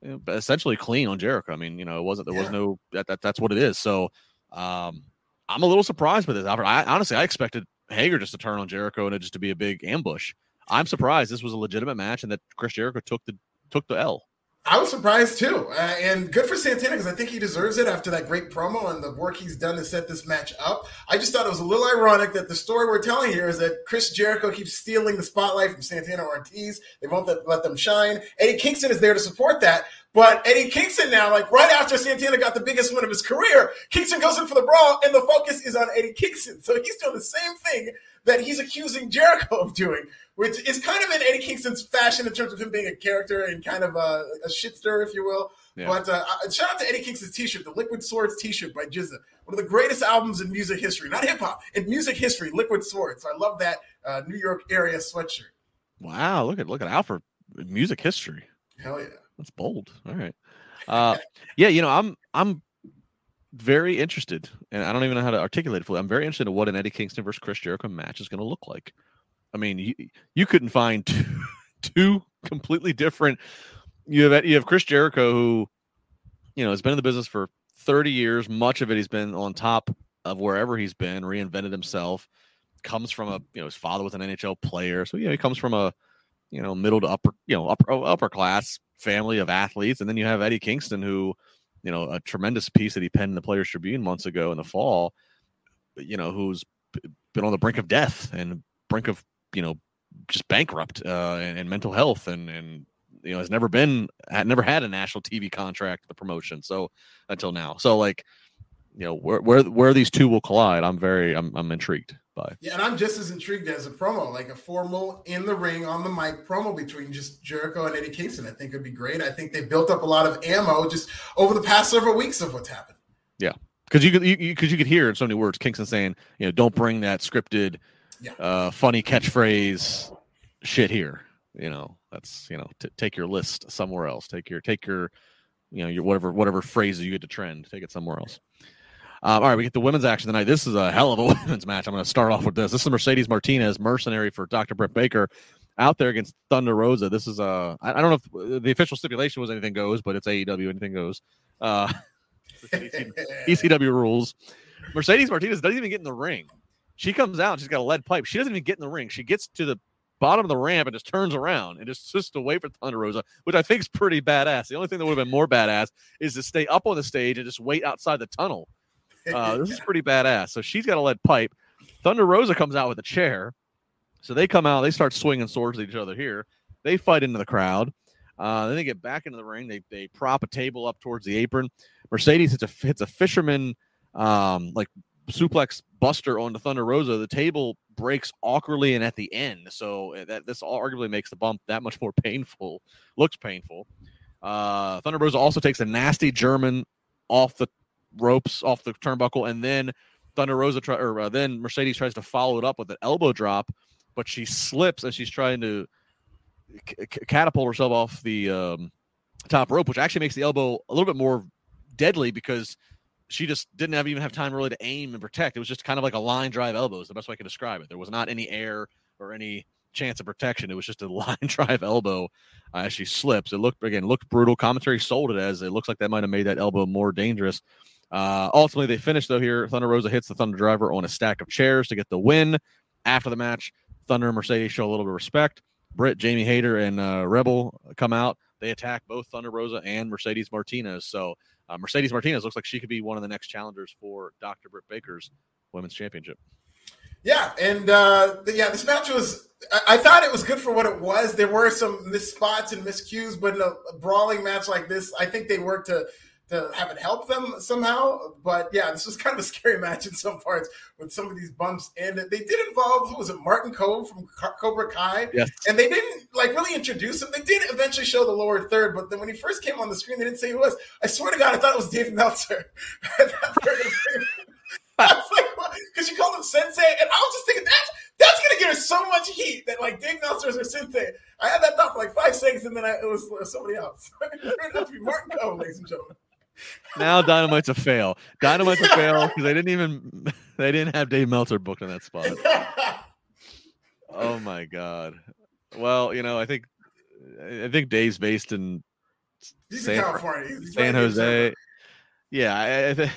you know, essentially clean on Jericho. I mean, you know, it wasn't there yeah. was no that, that that's what it is. So um, I'm a little surprised by this, Alfred. I honestly I expected Hager just to turn on Jericho and it just to be a big ambush. I'm surprised this was a legitimate match and that Chris Jericho took the took the L. I was surprised too, uh, and good for Santana because I think he deserves it after that great promo and the work he's done to set this match up. I just thought it was a little ironic that the story we're telling here is that Chris Jericho keeps stealing the spotlight from Santana Ortiz. They won't let, let them shine. Eddie Kingston is there to support that, but Eddie Kingston now, like right after Santana got the biggest win of his career, Kingston goes in for the brawl, and the focus is on Eddie Kingston. So he's doing the same thing that he's accusing Jericho of doing, which is kind of in Eddie Kingston's fashion in terms of him being a character and kind of a, a shitster, if you will. Yeah. But uh, shout out to Eddie Kingston's T-shirt, the Liquid Swords T-shirt by GZA, one of the greatest albums in music history, not hip hop, in music history. Liquid Swords. I love that uh, New York area sweatshirt. Wow, look at look at Alfred music history. Hell yeah, that's bold. All right, uh, yeah, you know I'm I'm very interested, and I don't even know how to articulate it fully. I'm very interested in what an Eddie Kingston versus Chris Jericho match is going to look like. I mean, you, you couldn't find two, two completely different. You have you have Chris Jericho who, you know, has been in the business for 30 years. Much of it he's been on top of wherever he's been, reinvented himself. Comes from a you know his father was an NHL player, so yeah, he comes from a you know middle to upper you know upper oh, upper class family of athletes, and then you have Eddie Kingston who you know, a tremendous piece that he penned in the Players Tribune months ago in the fall, you know, who's been on the brink of death and brink of, you know, just bankrupt uh, and, and mental health and, and, you know, has never been, had never had a national TV contract, the promotion. So until now, so like, you know, where, where, where these two will collide, I'm very, I'm, I'm intrigued by. Yeah, and I'm just as intrigued as a promo, like a formal in the ring on the mic promo between just Jericho and Eddie Kingston. I think would be great. I think they built up a lot of ammo just over the past several weeks of what's happened. Yeah, because you could because you, you, could hear in so many words Kingston saying, you know, don't bring that scripted, yeah. uh, funny catchphrase shit here. You know, that's you know, t- take your list somewhere else. Take your take your you know your whatever whatever phrases you get to trend. Take it somewhere else. Um, all right, we get the women's action tonight. This is a hell of a women's match. I'm going to start off with this. This is Mercedes Martinez, mercenary for Dr. Britt Baker, out there against Thunder Rosa. This is a I, I don't know if the official stipulation was anything goes, but it's AEW, anything goes. Uh, ECW rules. Mercedes Martinez doesn't even get in the ring. She comes out, she's got a lead pipe. She doesn't even get in the ring. She gets to the bottom of the ramp and just turns around and just just to wait for Thunder Rosa, which I think is pretty badass. The only thing that would have been more badass is to stay up on the stage and just wait outside the tunnel uh, this is pretty badass. So she's got a lead pipe. Thunder Rosa comes out with a chair. So they come out, they start swinging swords at each other here. They fight into the crowd. Uh, then they get back into the ring. They, they prop a table up towards the apron. Mercedes hits a, hits a fisherman um, like suplex buster onto Thunder Rosa. The table breaks awkwardly and at the end. So uh, that this arguably makes the bump that much more painful. Looks painful. Uh, Thunder Rosa also takes a nasty German off the ropes off the turnbuckle, and then Thunder Rosa try, or uh, then Mercedes tries to follow it up with an elbow drop, but she slips as she's trying to c- catapult herself off the um, top rope, which actually makes the elbow a little bit more deadly because she just didn't have even have time really to aim and protect. It was just kind of like a line drive elbow the best way I can describe it. There was not any air or any chance of protection. It was just a line drive elbow uh, as she slips. It looked again looked brutal. Commentary sold it as it looks like that might have made that elbow more dangerous. Uh, ultimately, they finish though here. Thunder Rosa hits the Thunder Driver on a stack of chairs to get the win. After the match, Thunder and Mercedes show a little bit of respect. Britt, Jamie Hayter, and uh, Rebel come out. They attack both Thunder Rosa and Mercedes Martinez. So uh, Mercedes Martinez looks like she could be one of the next challengers for Dr. Britt Baker's women's championship. Yeah, and uh, yeah, this match was. I, thought it was good for what it was. There were some missed spots and miscues, but in a, a brawling match like this, I think they worked to to have it help them somehow. But yeah, this was kind of a scary match in some parts with some of these bumps. And they did involve, who was it, Martin Kove from Cobra Kai? Yes. And they didn't like really introduce him. They did eventually show the lower third, but then when he first came on the screen, they didn't say who it was. I swear to God, I thought it was Dave Meltzer. I was like, because you called him Sensei, and I was just thinking that That's gonna get her so much heat that like Dave Meltzer or Sensei. I had that thought for like five seconds, and then I, it was uh, somebody else. it turned out to be Martin Kove, ladies and gentlemen. Now Dynamite's a fail. Dynamite's a fail because they didn't even they didn't have Dave Meltzer booked in that spot. Oh my god. Well, you know, I think I think Dave's based in He's San, in California. San right here in Jose. Yeah, I, I th-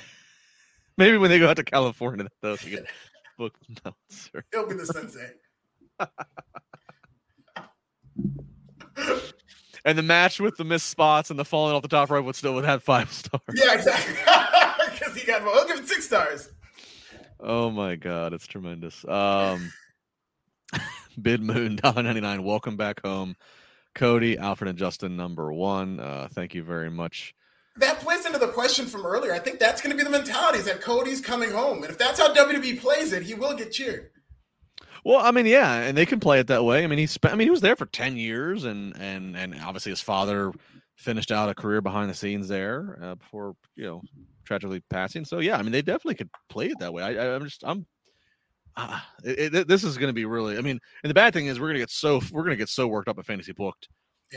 maybe when they go out to California, they'll get book Meltzer. He'll be the sensei. And the match with the missed spots and the falling off the top rope would still would have five stars. Yeah, exactly. Because he got. I'll give it six stars. Oh my god, it's tremendous. Um Bid Moon, dollar ninety nine. Welcome back home. Cody, Alfred, and Justin, number one. Uh, thank you very much. That plays into the question from earlier. I think that's going to be the mentality is that Cody's coming home, and if that's how WWE plays it, he will get cheered. Well, I mean, yeah, and they can play it that way. I mean, he spent. I mean, he was there for ten years, and and and obviously his father finished out a career behind the scenes there uh, before you know tragically passing. So yeah, I mean, they definitely could play it that way. I, I'm just I'm. Uh, it, it, this is going to be really. I mean, and the bad thing is we're going to get so we're going to get so worked up at fantasy booked.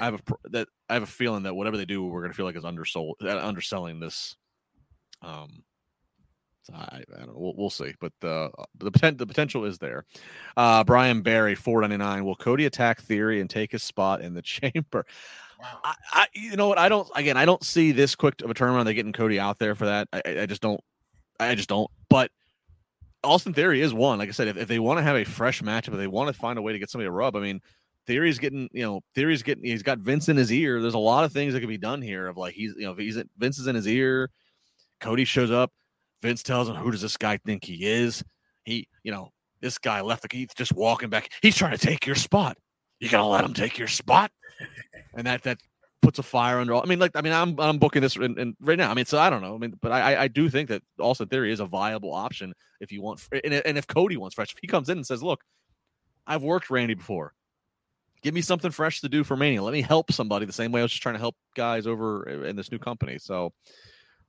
I have a that I have a feeling that whatever they do, we're going to feel like is undersold, uh, underselling this. Um, I, I don't know. We'll, we'll see, but the the, poten- the potential is there. Uh, Brian Barry, four ninety nine. Will Cody attack Theory and take his spot in the chamber? Wow. I, I, you know what? I don't. Again, I don't see this quick of a turnaround. They getting Cody out there for that. I, I just don't. I just don't. But Austin Theory is one. Like I said, if, if they want to have a fresh matchup, if they want to find a way to get somebody to rub, I mean, Theory's getting, you know, Theory's getting. He's got Vince in his ear. There's a lot of things that could be done here. Of like he's, you know, if he's Vince is in his ear. Cody shows up. Vince tells him, "Who does this guy think he is?" He, you know, this guy left the. He's just walking back. He's trying to take your spot. You gonna let him take your spot? And that that puts a fire under all. I mean, like, I mean, I'm I'm booking this in, in right now. I mean, so I don't know. I mean, but I I do think that Austin Theory is a viable option if you want, and and if Cody wants fresh, if he comes in and says, "Look, I've worked Randy before. Give me something fresh to do for Mania. Let me help somebody the same way I was just trying to help guys over in this new company." So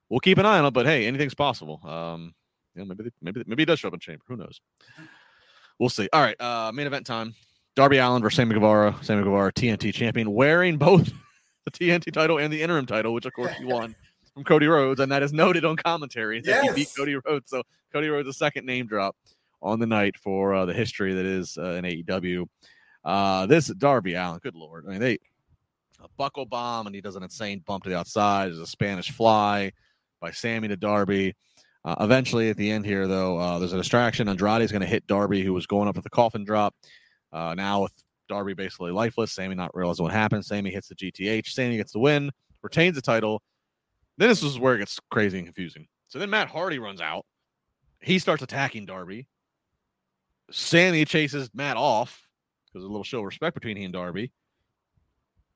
we'll keep an eye on it. But hey, anything's possible. Um, you know, maybe they, maybe maybe he does show up in chamber. Who knows? We'll see. All right, uh, main event time. Darby Allin versus Sammy Guevara. Sammy Guevara, TNT champion, wearing both the TNT title and the interim title, which of course he won from Cody Rhodes, and that is noted on commentary that he beat Cody Rhodes. So Cody Rhodes, a second name drop on the night for uh, the history that is uh, in AEW. Uh, this Darby Allin, good lord, I mean they a buckle bomb, and he does an insane bump to the outside. There's a Spanish fly by Sammy to Darby. Uh, eventually, at the end here, though, uh, there's a distraction. Andrade's going to hit Darby, who was going up with the coffin drop. Uh, now with Darby basically lifeless, Sammy not realizing what happened. Sammy hits the GTH. Sammy gets the win, retains the title. Then this is where it gets crazy and confusing. So then Matt Hardy runs out. He starts attacking Darby. Sammy chases Matt off because a little show of respect between he and Darby.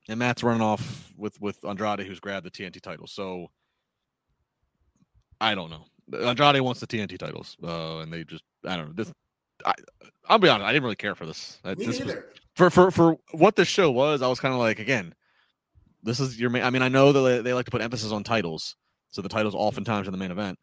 And Matt's running off with with Andrade, who's grabbed the TNT title. So I don't know. Andrade wants the TNT titles, uh, and they just I don't know. This I, I'll be honest, I didn't really care for this. Me this was- neither. for for for what this show was, I was kind of like, again, this is your main. I mean, I know that they, like to put emphasis on titles, so the titles oftentimes in the main event.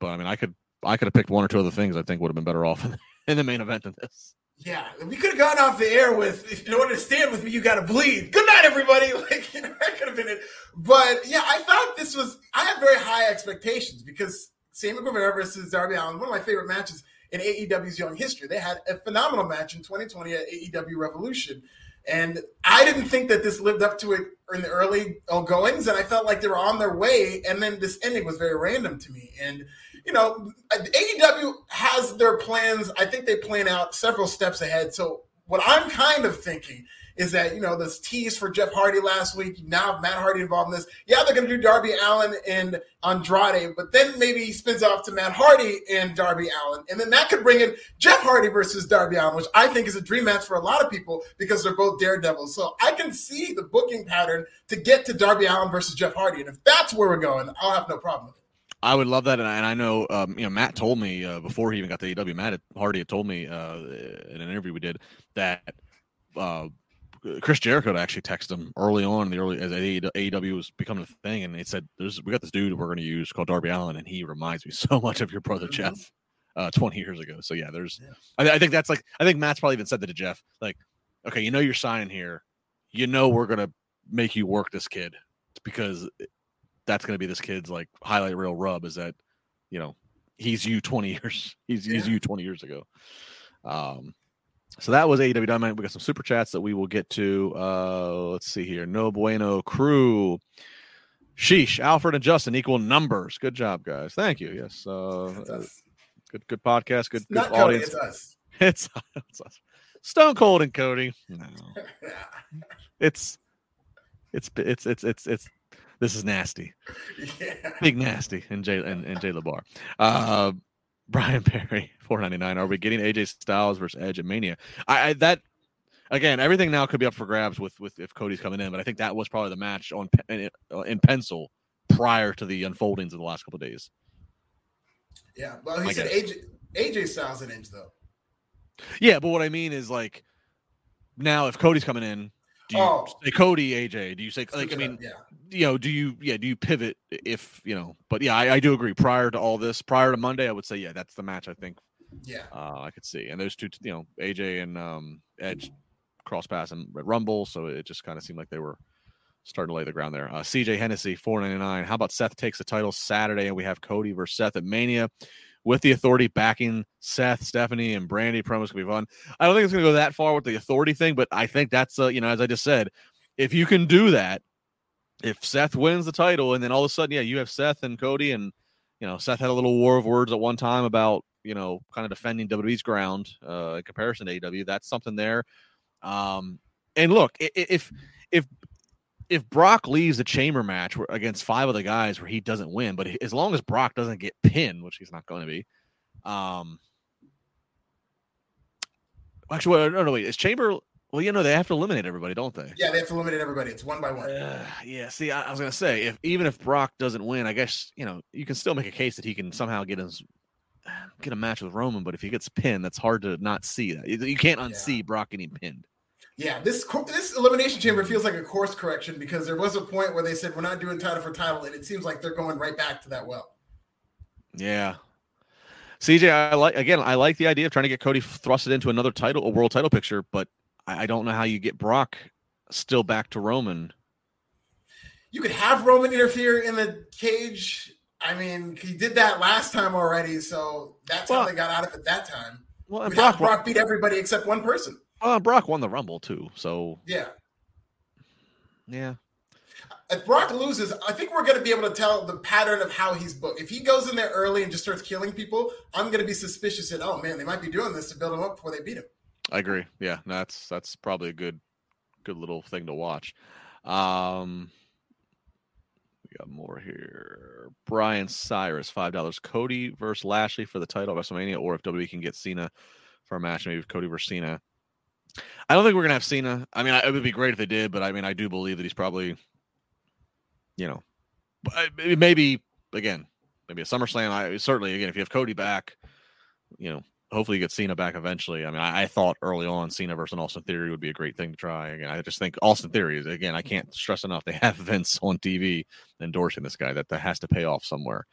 But I mean, I could I could have picked one or two other things I think would have been better off in, in the main event than this. Yeah, we could have gone off the air with if, in order to stand with me, you got to bleed. Good night, everybody. Like you know, that could have been it. But yeah, I thought this was. I had very high expectations because Sammy Guevara versus Darby Allin, one of my favorite matches in AEW's young history. They had a phenomenal match in 2020 at AEW Revolution, and I didn't think that this lived up to it in the early goings, and I felt like they were on their way. And then this ending was very random to me, and you know, AEW has their plans. I think they plan out several steps ahead. So what I'm kind of thinking is that you know this tease for Jeff Hardy last week. Now Matt Hardy involved in this. Yeah, they're going to do Darby Allin and Andrade, but then maybe he spins off to Matt Hardy and Darby Allin, and then that could bring in Jeff Hardy versus Darby Allin, which I think is a dream match for a lot of people because they're both daredevils. So I can see the booking pattern to get to Darby Allin versus Jeff Hardy, and if that's where we're going, I'll have no problem with it. I would love that, and I, and I know um, you know Matt told me uh, before he even got to AEW. Matt Hardy had told me uh, in an interview we did that uh, Chris Jericho had actually texted him early on in the early as AEW was becoming a thing, and he said, "There's we got this dude we're going to use called Darby Allin, and he reminds me so much of your brother Mhm. Jeff." uh, 20 years ago. So yeah, there's, yeah. I, I, think that's like, I think Matt's probably even said that to Jeff, like, okay, you know, you're signing here, you know, we're gonna make you work this kid because that's gonna be this kid's like highlight reel rub is that, you know, he's you 20 years, he's yeah. he's you 20 years ago. Um, so that was AEW Dynamite. We got some super chats that we will get to. Uh, let's see here. No Bueno crew. Sheesh, Alfred and Justin equal numbers. Good job, guys. Thank you. Yes. Uh, good, good podcast. Good, good audience. Cody, it's us. It's, it's us. Stone Cold and Cody. No. it's, it's, it's, it's, it's, it's, this is nasty. Yeah. Big nasty and Jay and, and Jay Labar. Uh, Brian Perry, four ninety nine. Are we getting AJ Styles versus Edge at Mania? I, I, that again, everything now could be up for grabs with with if Cody's coming in, but I think that was probably the match on in, uh, in pencil prior to the unfoldings of the last couple days. Yeah, well, he I said AJ, AJ Styles at Edge though. Yeah, but what I mean is like now if Cody's coming in, do you oh. say Cody AJ? Do you say like I mean, yeah. you know, do you yeah, do you pivot if you know? But yeah, I, I, do agree. Prior to all this, prior to Monday, I would say yeah, that's the match I think. Yeah, uh, I could see, and those two, you know, AJ and um, Edge cross pass and Red Rumble, so it just kind of seemed like they were starting to lay the ground there. Uh, CJ Hennessy, four ninety nine. How about Seth takes the title Saturday, and we have Cody versus Seth at Mania with the authority backing Seth, Stephanie, and Brandi Promos can be fun. I don't think it's going to go that far with the authority thing, but I think that's, uh, you know, as I just said, if you can do that, if Seth wins the title and then all of a sudden, yeah, you have Seth and Cody, and, you know, Seth had a little war of words at one time about, you know, kind of defending WWE's ground uh, in comparison to AEW. That's something there. Um, and look, if if if Brock leaves the chamber match against five of the guys where he doesn't win, but as long as Brock doesn't get pinned, which he's not going to be, um, actually, no, no, wait, is Chamber? Well, you know they have to eliminate everybody, don't they? Yeah, they have to eliminate everybody. It's one by one. Uh, yeah. See, I, I was going to say, if even if Brock doesn't win, I guess you know you can still make a case that he can somehow get his get a match with Roman. But if he gets pinned, that's hard to not see that. You can't unsee yeah. Brock getting pinned. Yeah, this this elimination chamber feels like a course correction because there was a point where they said we're not doing title for title, and it seems like they're going right back to that well. Yeah, CJ, I like again. I like the idea of trying to get Cody thrusted into another title, a world title picture, but I, I don't know how you get Brock still back to Roman. You could have Roman interfere in the cage. I mean, he did that last time already, so that's well, how they got out of it that time. Well, and Brock, Brock beat everybody except one person. Uh, Brock won the Rumble too, so yeah, yeah. If Brock loses, I think we're going to be able to tell the pattern of how he's booked. If he goes in there early and just starts killing people, I'm going to be suspicious that oh man, they might be doing this to build him up before they beat him. I agree. Yeah, that's that's probably a good good little thing to watch. Um, we got more here. Brian Cyrus, five dollars. Cody versus Lashley for the title of WrestleMania, or if WWE can get Cena for a match, maybe Cody versus Cena. I don't think we're gonna have Cena. I mean, it would be great if they did, but I mean, I do believe that he's probably, you know, maybe again, maybe a SummerSlam. I certainly again, if you have Cody back, you know, hopefully you get Cena back eventually. I mean, I, I, thought early on Cena versus Austin Theory would be a great thing to try. Again, I just think Austin Theory is again. I can't stress enough. They have Vince on TV endorsing this guy. That that has to pay off somewhere.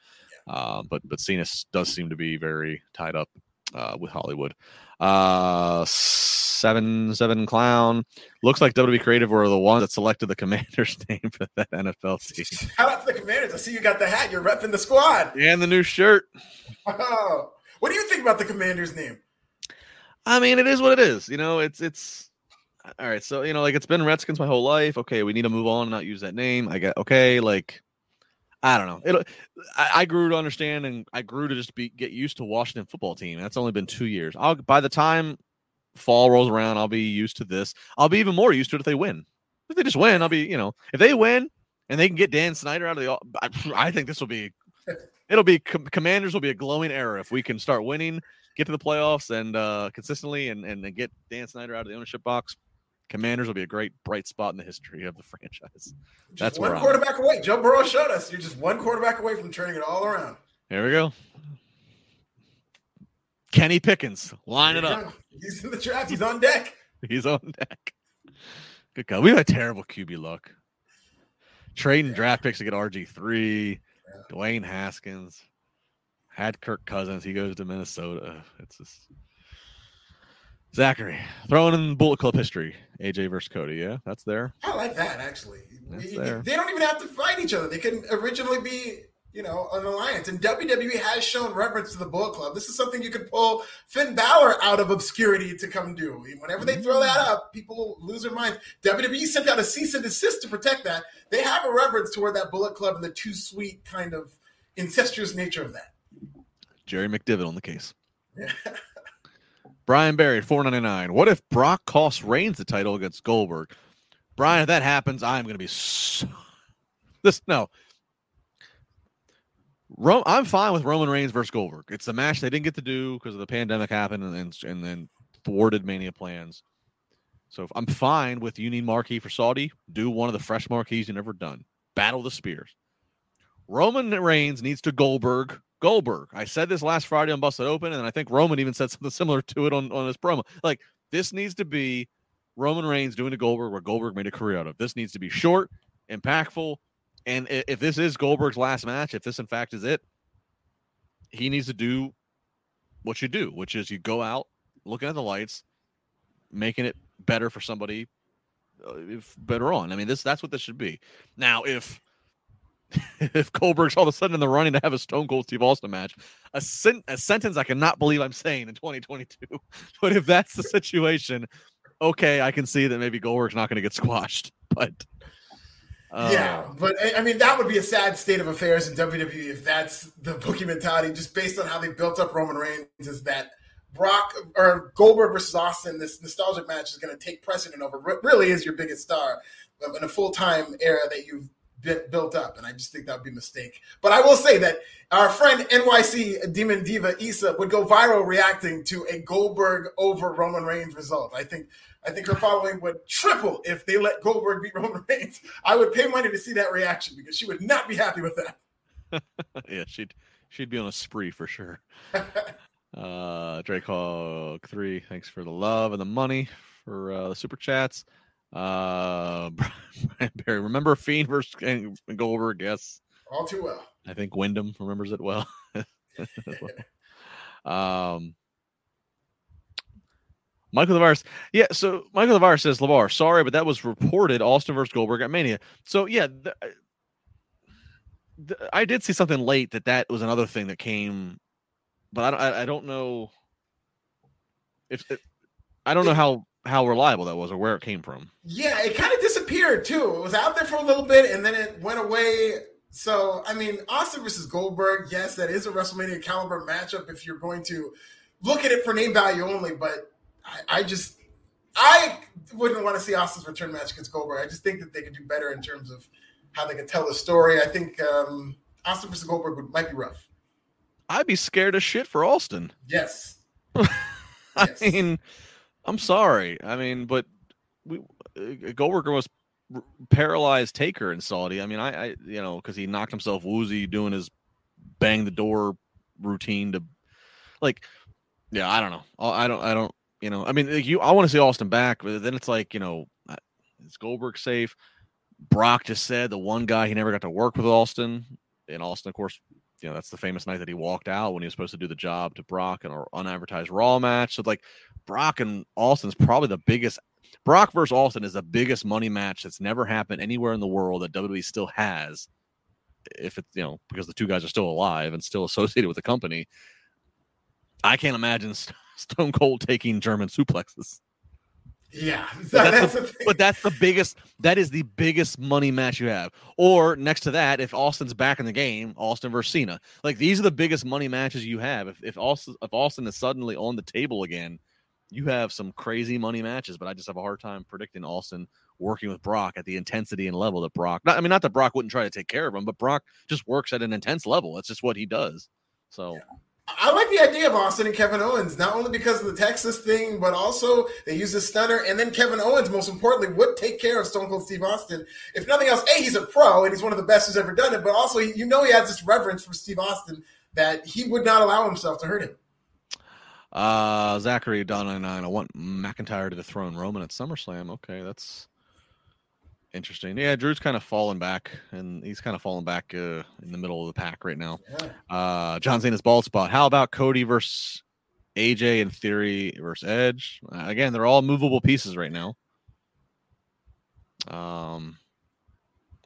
Uh, but but Cena does seem to be very tied up uh, with Hollywood. Uh, seven seven clown looks like WWE Creative were the ones that selected the commander's name for that NFL season. Shout out to the commanders! I see you got the hat. You're repping the squad and the new shirt. Oh, what do you think about the commander's name? I mean, it is what it is. You know, it's it's all right. So you know, like it's been Redskins my whole life. Okay, we need to move on and not use that name. I get okay, like I don't know. It, I, I, grew to understand, and I grew to just be get used to Washington football team. That's only been two years. I'll by the time fall rolls around, I'll be used to this. I'll be even more used to it if they win. If they just win, I'll be you know if they win and they can get Dan Snyder out of the. I, I think this will be. It'll be Commanders will be a glowing era if we can start winning, get to the playoffs, and uh consistently, and and get Dan Snyder out of the ownership box. Commanders will be a great bright spot in the history of the franchise. Just That's one quarterback I'm. away. Joe Burrow showed us you're just one quarterback away from turning it all around. Here we go. Kenny Pickett, line it up. He's in the draft. He's on deck. He's on deck. Good God. We have a terrible QB luck. Trading yeah. draft picks to get RG3, yeah. Dwayne Haskins. Had Kirk Cousins. He goes to Minnesota. It's just Zachary throwing in Bullet Club history. AJ versus Cody. Yeah, that's there. I like that actually. That's there. They don't even have to fight each other. They can originally be, you know, an alliance. And WWE has shown reverence to the Bullet Club. This is something you could pull Finn Balor out of obscurity to come do. Whenever they throw that mm. up, people lose their minds. WWE sent out a cease and desist to protect that. They have a reverence toward that Bullet Club and the too sweet kind of incestuous nature of that. Jerry McDevitt on the case. Brian Barry, four ninety nine. What if Brock costs Reigns the title against Goldberg? Brian, if that happens, I'm going to be so. This no. Ro- I'm fine with Roman Reigns versus Goldberg. It's the match they didn't get to do because of the pandemic happened and and, and then thwarted Mania plans. So I'm fine with you need marquee for Saudi. Do one of the fresh marquees you never done. Battle the Spears. Roman Reigns needs to Goldberg. Goldberg. I said this last Friday on Busted Open, and I think Roman even said something similar to it on, on his promo. Like, this needs to be Roman Reigns doing to Goldberg what Goldberg made a career out of. This needs to be short, impactful. And if this is Goldberg's last match, if this in fact is it, he needs to do what you do, which is you go out looking at the lights, making it better for somebody uh, if better on. I mean, this that's what this should be. Now, if if Goldberg's all of a sudden in the running to have a Stone Cold Steve Austin match, a, sen- a sentence I cannot believe I'm saying in 2022. But if that's the situation, okay, I can see that maybe Goldberg's not going to get squashed. But uh, yeah, but I- mean that would be a sad state of affairs in WWE if that's the bookie mentality. Just based on how they built up Roman Reigns, is that Brock or Goldberg versus Austin, this nostalgic match is going to take precedent over really is your biggest star um, in a full time era that you've built up, and I just think that would be a mistake. But I will say that our friend NYC Demon Diva Issa would go viral reacting to a Goldberg over Roman Reigns result. I think. I think her following would triple if they let Goldberg beat Roman Reigns. I would pay money to see that reaction because she would not be happy with that. yeah, she'd she'd be on a spree for sure. uh Drake Hawk three, thanks for the love and the money for uh the super chats. Uh Brian Barry, remember Fiend versus Goldberg? Yes. All too well. I think Windham remembers it well. um Michael LeVar, yeah. So Michael LeVar says, "LeVar, sorry, but that was reported Austin versus Goldberg at Mania." So yeah, the, the, I did see something late that that was another thing that came, but I don't, I, I don't know if it, I don't know how how reliable that was or where it came from. Yeah, it kind of disappeared too. It was out there for a little bit and then it went away. So, I mean, Austin versus Goldberg, yes, that is a WrestleMania caliber matchup if you're going to look at it for name value only. But I, I just, I wouldn't want to see Austin's return match against Goldberg. I just think that they could do better in terms of how they could tell the story. I think um, Austin versus Goldberg would, might be rough. I'd be scared as shit for Austin. Yes. I mean, I'm sorry. I mean, but we uh, Goldberg was paralyzed Taker in Saudi. I mean, I, I you know, because he knocked himself woozy doing his bang the door routine to, like, yeah, I don't know. I don't, I don't, you know, I mean, like, you, I want to see Austin back, but then it's like, you know, is Goldberg safe? Brock just said the one guy he never got to work with Austin, and Austin, of course, you know, that's the famous night that he walked out when he was supposed to do the job to Brock in an unadvertised Raw match. So, like, Brock and Austin's probably the biggest. Brock versus Austin is the biggest money match that's never happened anywhere in the world that WWE still has. If it's you know because the two guys are still alive and still associated with the company, I can't imagine Stone Cold taking German suplexes. Yeah. But that's that's, the but that's the biggest. That is the biggest money match you have. Or next to that, if Austin's back in the game, Austin versus Cena. Like these are the biggest money matches you have. If if Austin if Austin is suddenly on the table again, you have some crazy money matches. But I just have a hard time predicting Austin working with Brock at the intensity and level that Brock. Not, I mean, not that Brock wouldn't try to take care of him, but Brock just works at an intense level. That's just what he does. So I like the idea of Austin and Kevin Owens, not only because of the Texas thing, but also they use the stunner. And then Kevin Owens, most importantly, would take care of Stone Cold Steve Austin. If nothing else, A, he's a pro and he's one of the best who's ever done it, but also you know he has this reverence for Steve Austin that he would not allow himself to hurt him. Uh, Zachary Don nine. I want McIntyre to dethrone Roman at SummerSlam. Okay, that's Interesting. Yeah, Drew's kind of falling back, and he's kind of falling back uh, in the middle of the pack right now. Yeah. Uh, John Cena's bald spot. How about Cody versus AJ and theory versus Edge? Uh, again, they're all movable pieces right now. Um,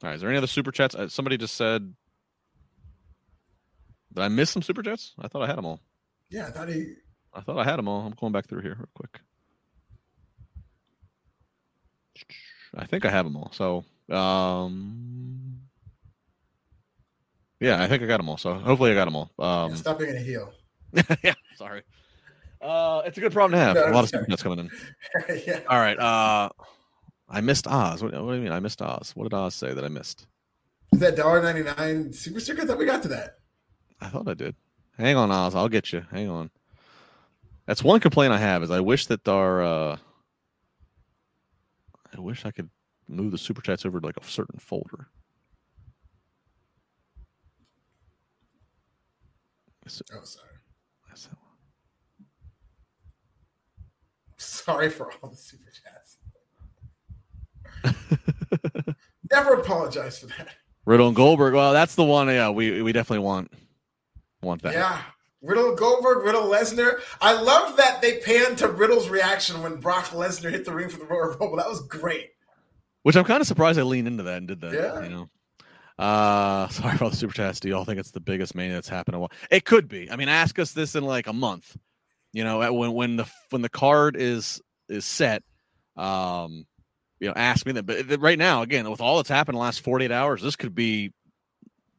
all right. Is there any other super chats? Uh, somebody just said. Did I miss some super chats? I thought I had them all. Yeah, I thought he. I thought I had them all. I'm going back through here real quick. I think I have them all. So, um, yeah, I think I got them all. So hopefully I got them all. Um, yeah, stop being a heel. yeah, sorry. Uh, it's a good problem to have. No, a lot of super chats coming in. yeah. All right. Uh, I missed Oz. What, what do you mean? I missed Oz. What did Oz say that I missed? Is that dollar ninety nine super sticker? Thought we got to that. I thought I did. Hang on, Oz. I'll get you. Hang on. That's one complaint I have is I wish that our uh I wish I could move the super chats over to like a certain folder. Oh, sorry. is that Sorry for all the super chats. Never apologize for that. Riddle and Goldberg. Well, that's the one. Yeah, we we definitely want want that. Yeah. Riddle Goldberg, Riddle Lesnar. I love that they panned to Riddle's reaction when Brock Lesnar hit the ring for the Royal Rumble. That was great. Which I'm kind of surprised I leaned into that and did that. Yeah. You know. Uh sorry about the super chats. Do y'all think it's the biggest mania that's happened in a while? It could be. I mean, ask us this in like a month. You know, when when the when the card is is set, um, you know, ask me that. But right now, again, with all that's happened in the last 48 hours, this could be,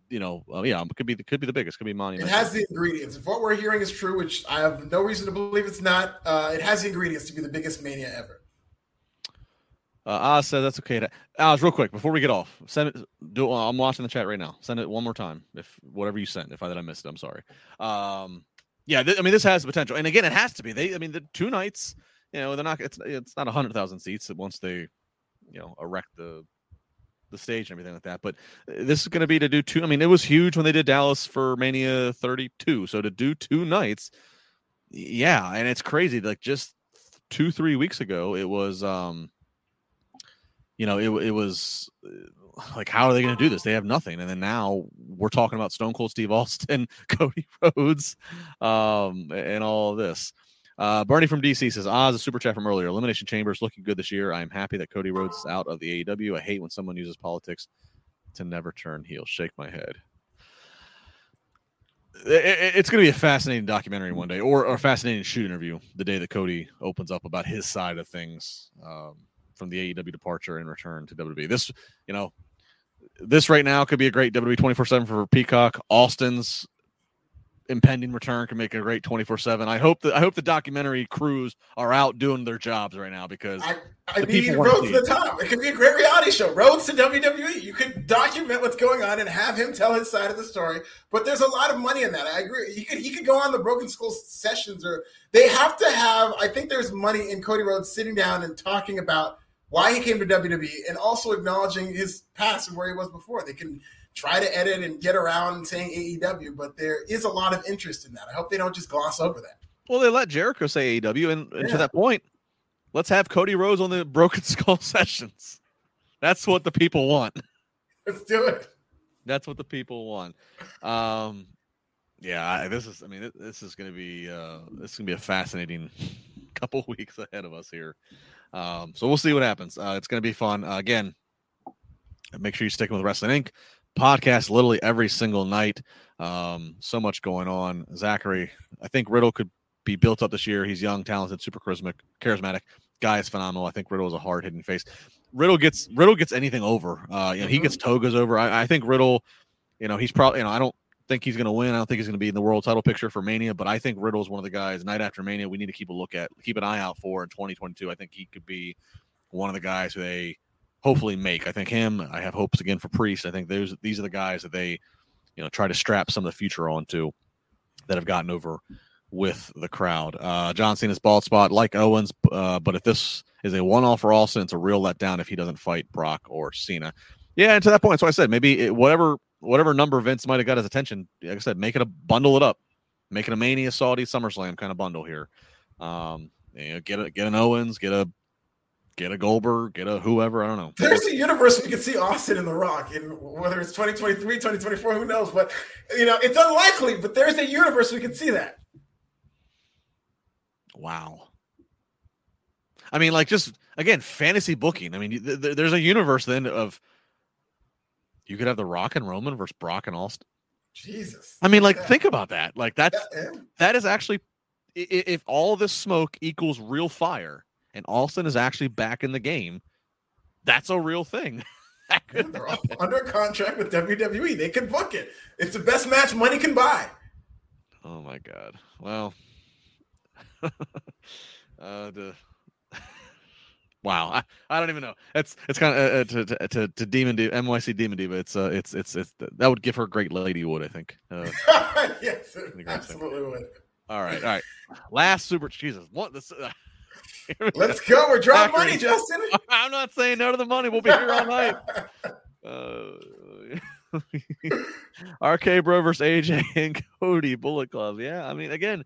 you know, uh, yeah, could be the could be the biggest. Could be mania. It has the ingredients. If what we're hearing is true, which I have no reason to believe it's not, uh, it has the ingredients to be the biggest mania ever. Uh, Oz says that's okay. To, Oz, real quick before we get off, send it. Do I'm watching the chat right now. Send it one more time. If whatever you sent, if I that I missed it, I'm sorry. Um, yeah, th- I mean this has the potential, and again, it has to be. They, I mean, the two nights, you know, they're not. It's it's not a hundred thousand seats once they, you know, erect the the stage and everything like that. But uh, this is going to be to do two. I mean, it was huge when they did Dallas for Mania 32. So to do two nights, yeah, and it's crazy. Like just two three weeks ago, it was. um you know, it it was uh, like, how are they going to do this? They have nothing, and then now we're talking about Stone Cold Steve Austin, Cody Rhodes, um, and all this. Uh, Bernie from DC says, Oz, a super chat from earlier. Elimination Chambers looking good this year. I am happy that Cody Rhodes is out of the AEW. I hate when someone uses politics to never turn heel. Shake my head. It's going to be a fascinating documentary one day, or, or a fascinating shoot interview the day that Cody opens up about his side of things. Um, from the AEW departure and return to WWE. This, you know, this right now could be a great WWE 24 7 for Peacock. Austin's impending return can make a great 24 7. I hope that I hope the documentary crews are out doing their jobs right now because I, I need people to Rhodes see to the top. It could be a great reality show. Rhodes to WWE. You could document what's going on and have him tell his side of the story. But there's a lot of money in that. I agree. He could he could go on the Broken Skull sessions, or they have to have. I think there's money in Cody Rhodes sitting down and talking about why he came to WWE and also acknowledging his past and where he was before. They can try to edit and get around saying AEW, but there is a lot of interest in that. I hope they don't just gloss over that. well, they let Jericho say AEW, and, and Yeah. to that point, let's have Cody Rhodes on the Broken Skull sessions. That's what the people want. Let's do it. That's what the people want. Um, yeah, I, this is. I mean, this is going to be. Uh, this is going to be a fascinating couple weeks ahead of us here. Um, so we'll see what happens. Uh, it's going to be fun. Uh, again, make sure you stick with Wrestling Inc. podcast literally every single night. Um, so much going on. Zachary, I think Riddle could be built up this year. He's young, talented, super charismatic. Charismatic guy is phenomenal. I think Riddle is a hard hitting face. Riddle gets Riddle gets anything over. Uh, you know, he Mhm. gets togas over. I, I think Riddle. You know, he's probably. You know, I don't think he's going to win. I don't think he's going to be in the world title picture for Mania, but I think Riddle is one of the guys night after Mania we need to keep a look at, keep an eye out for in 2022. I think he could be one of the guys who they hopefully make. I think him. I have hopes again for Priest. I think those these are the guys that they, you know, try to strap some of the future onto that have gotten over with the crowd. Uh, John Cena's bald spot, like Owens, uh, but if this is a one-off for Austin, it's a real letdown if he doesn't fight Brock or Cena. Yeah, and to that point, so I said maybe it, whatever whatever number Vince might have got his attention. Like I said, make it a bundle it up, make it a Mania Saudi SummerSlam kind of bundle here. Um, you know, get a, get an Owens, get a get a Goldberg, get a whoever. I don't know. There's a universe we can see Austin in The Rock, and whether it's 2023, 2024, who knows? But you know, it's unlikely. But there's a universe we can see that. Wow. I mean, like just again, fantasy booking. I mean, th- th- there's a universe then of you could have The Rock and Roman versus Brock and Austin. Jesus. I mean, like Yeah. think about that. Like that's Yeah, yeah. that is actually if all this smoke equals real fire and Austin is actually back in the game, that's a real thing. They're all under contract with WWE. They can book it. It's the best match money can buy. Oh my god. Well, uh, the wow. I, I don't even know. That's it's kind of uh, uh, to, to to to Demon D MYC Demon Diva. It's uh it's it's it's that would give her great ladywood. I think. Uh, yes, absolutely would. all right, all right. Last super Jesus. What this? Uh, here we go. Let's go. We're Zachary. money, Justin. I'm not saying no to the money. We'll be here all night. Uh, RK Bro versus AJ and Cody Bullet Club. Yeah, I mean, again,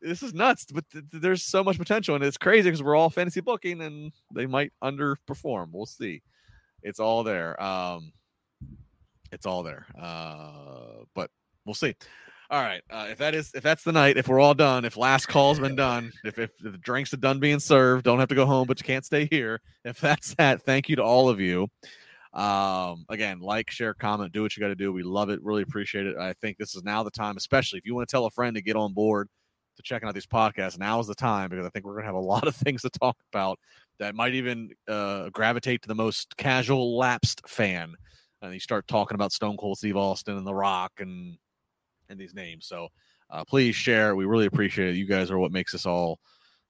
this is nuts, but th- there's so much potential, and it's crazy because we're all fantasy booking, and they might underperform. We'll see. It's all there. Um, it's all there. Uh, but we'll see. All right. Uh, if that is if that's the night, if we're all done, if last call's been done, if, if the drinks are done being served, don't have to go home, but you can't stay here. If that's that, thank you to all of you. Um, again, like, share, comment, do what you got to do. We love it, really appreciate it. I think this is now the time, especially if you want to tell a friend to get on board to checking out these podcasts. Now is the time because I think we're gonna have a lot of things to talk about that might even uh, gravitate to the most casual lapsed fan. And you start talking about Stone Cold Steve Austin and The Rock and and these names. So uh, please share. We really appreciate it. You guys are what makes this all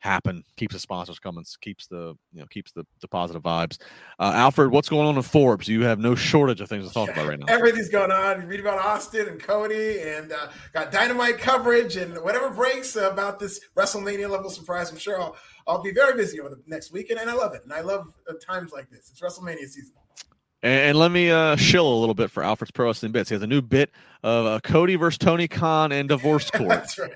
happen. Keeps the sponsors coming. Keeps the you know keeps the, the positive vibes. Uh, Alfred, what's going on in Forbes? You have no shortage of things to talk about right now. Everything's going on. You read about Austin and Cody, and uh, got dynamite coverage, and whatever breaks about this WrestleMania level surprise. I'm sure I'll I'll be very busy over the next weekend, and I love it. And I love uh, times like this. It's WrestleMania season. And, let me uh, shill a little bit for Alfred's Pro Wrestling Bits. He has a new bit of uh, Cody versus Tony Khan and divorce court. That's right.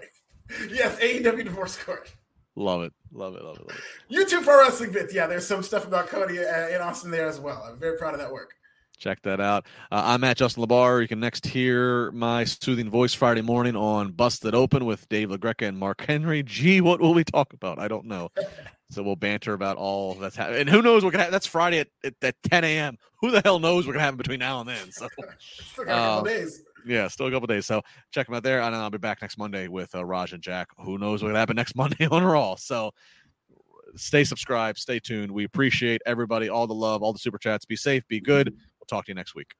Yes, AEW divorce court. love it, love it, love it, love it. YouTube Pro Wrestling Bits. Yeah, there's some stuff about Cody uh, in Austin there as well. I'm very proud of that work. Check that out. Uh, I'm at Justin LaBar. You can next hear my soothing voice Friday morning on Busted Open with Dave LaGreca and Mark Henry. Gee, what will we talk about? I don't know. So we'll banter about all that's happening. And who knows what can happen? That's Friday at, at, at 10 a.m. Who the hell knows what can happen between now and then? So Still got a couple Um, days. yeah, still a couple days. So check them out there. And I'll be back next Monday with uh, Raj and Jack. Who knows what can happen next Monday on Raw? So stay subscribed, stay tuned. We appreciate everybody, all the love, all the super chats. Be safe, be good. We'll talk to you next week.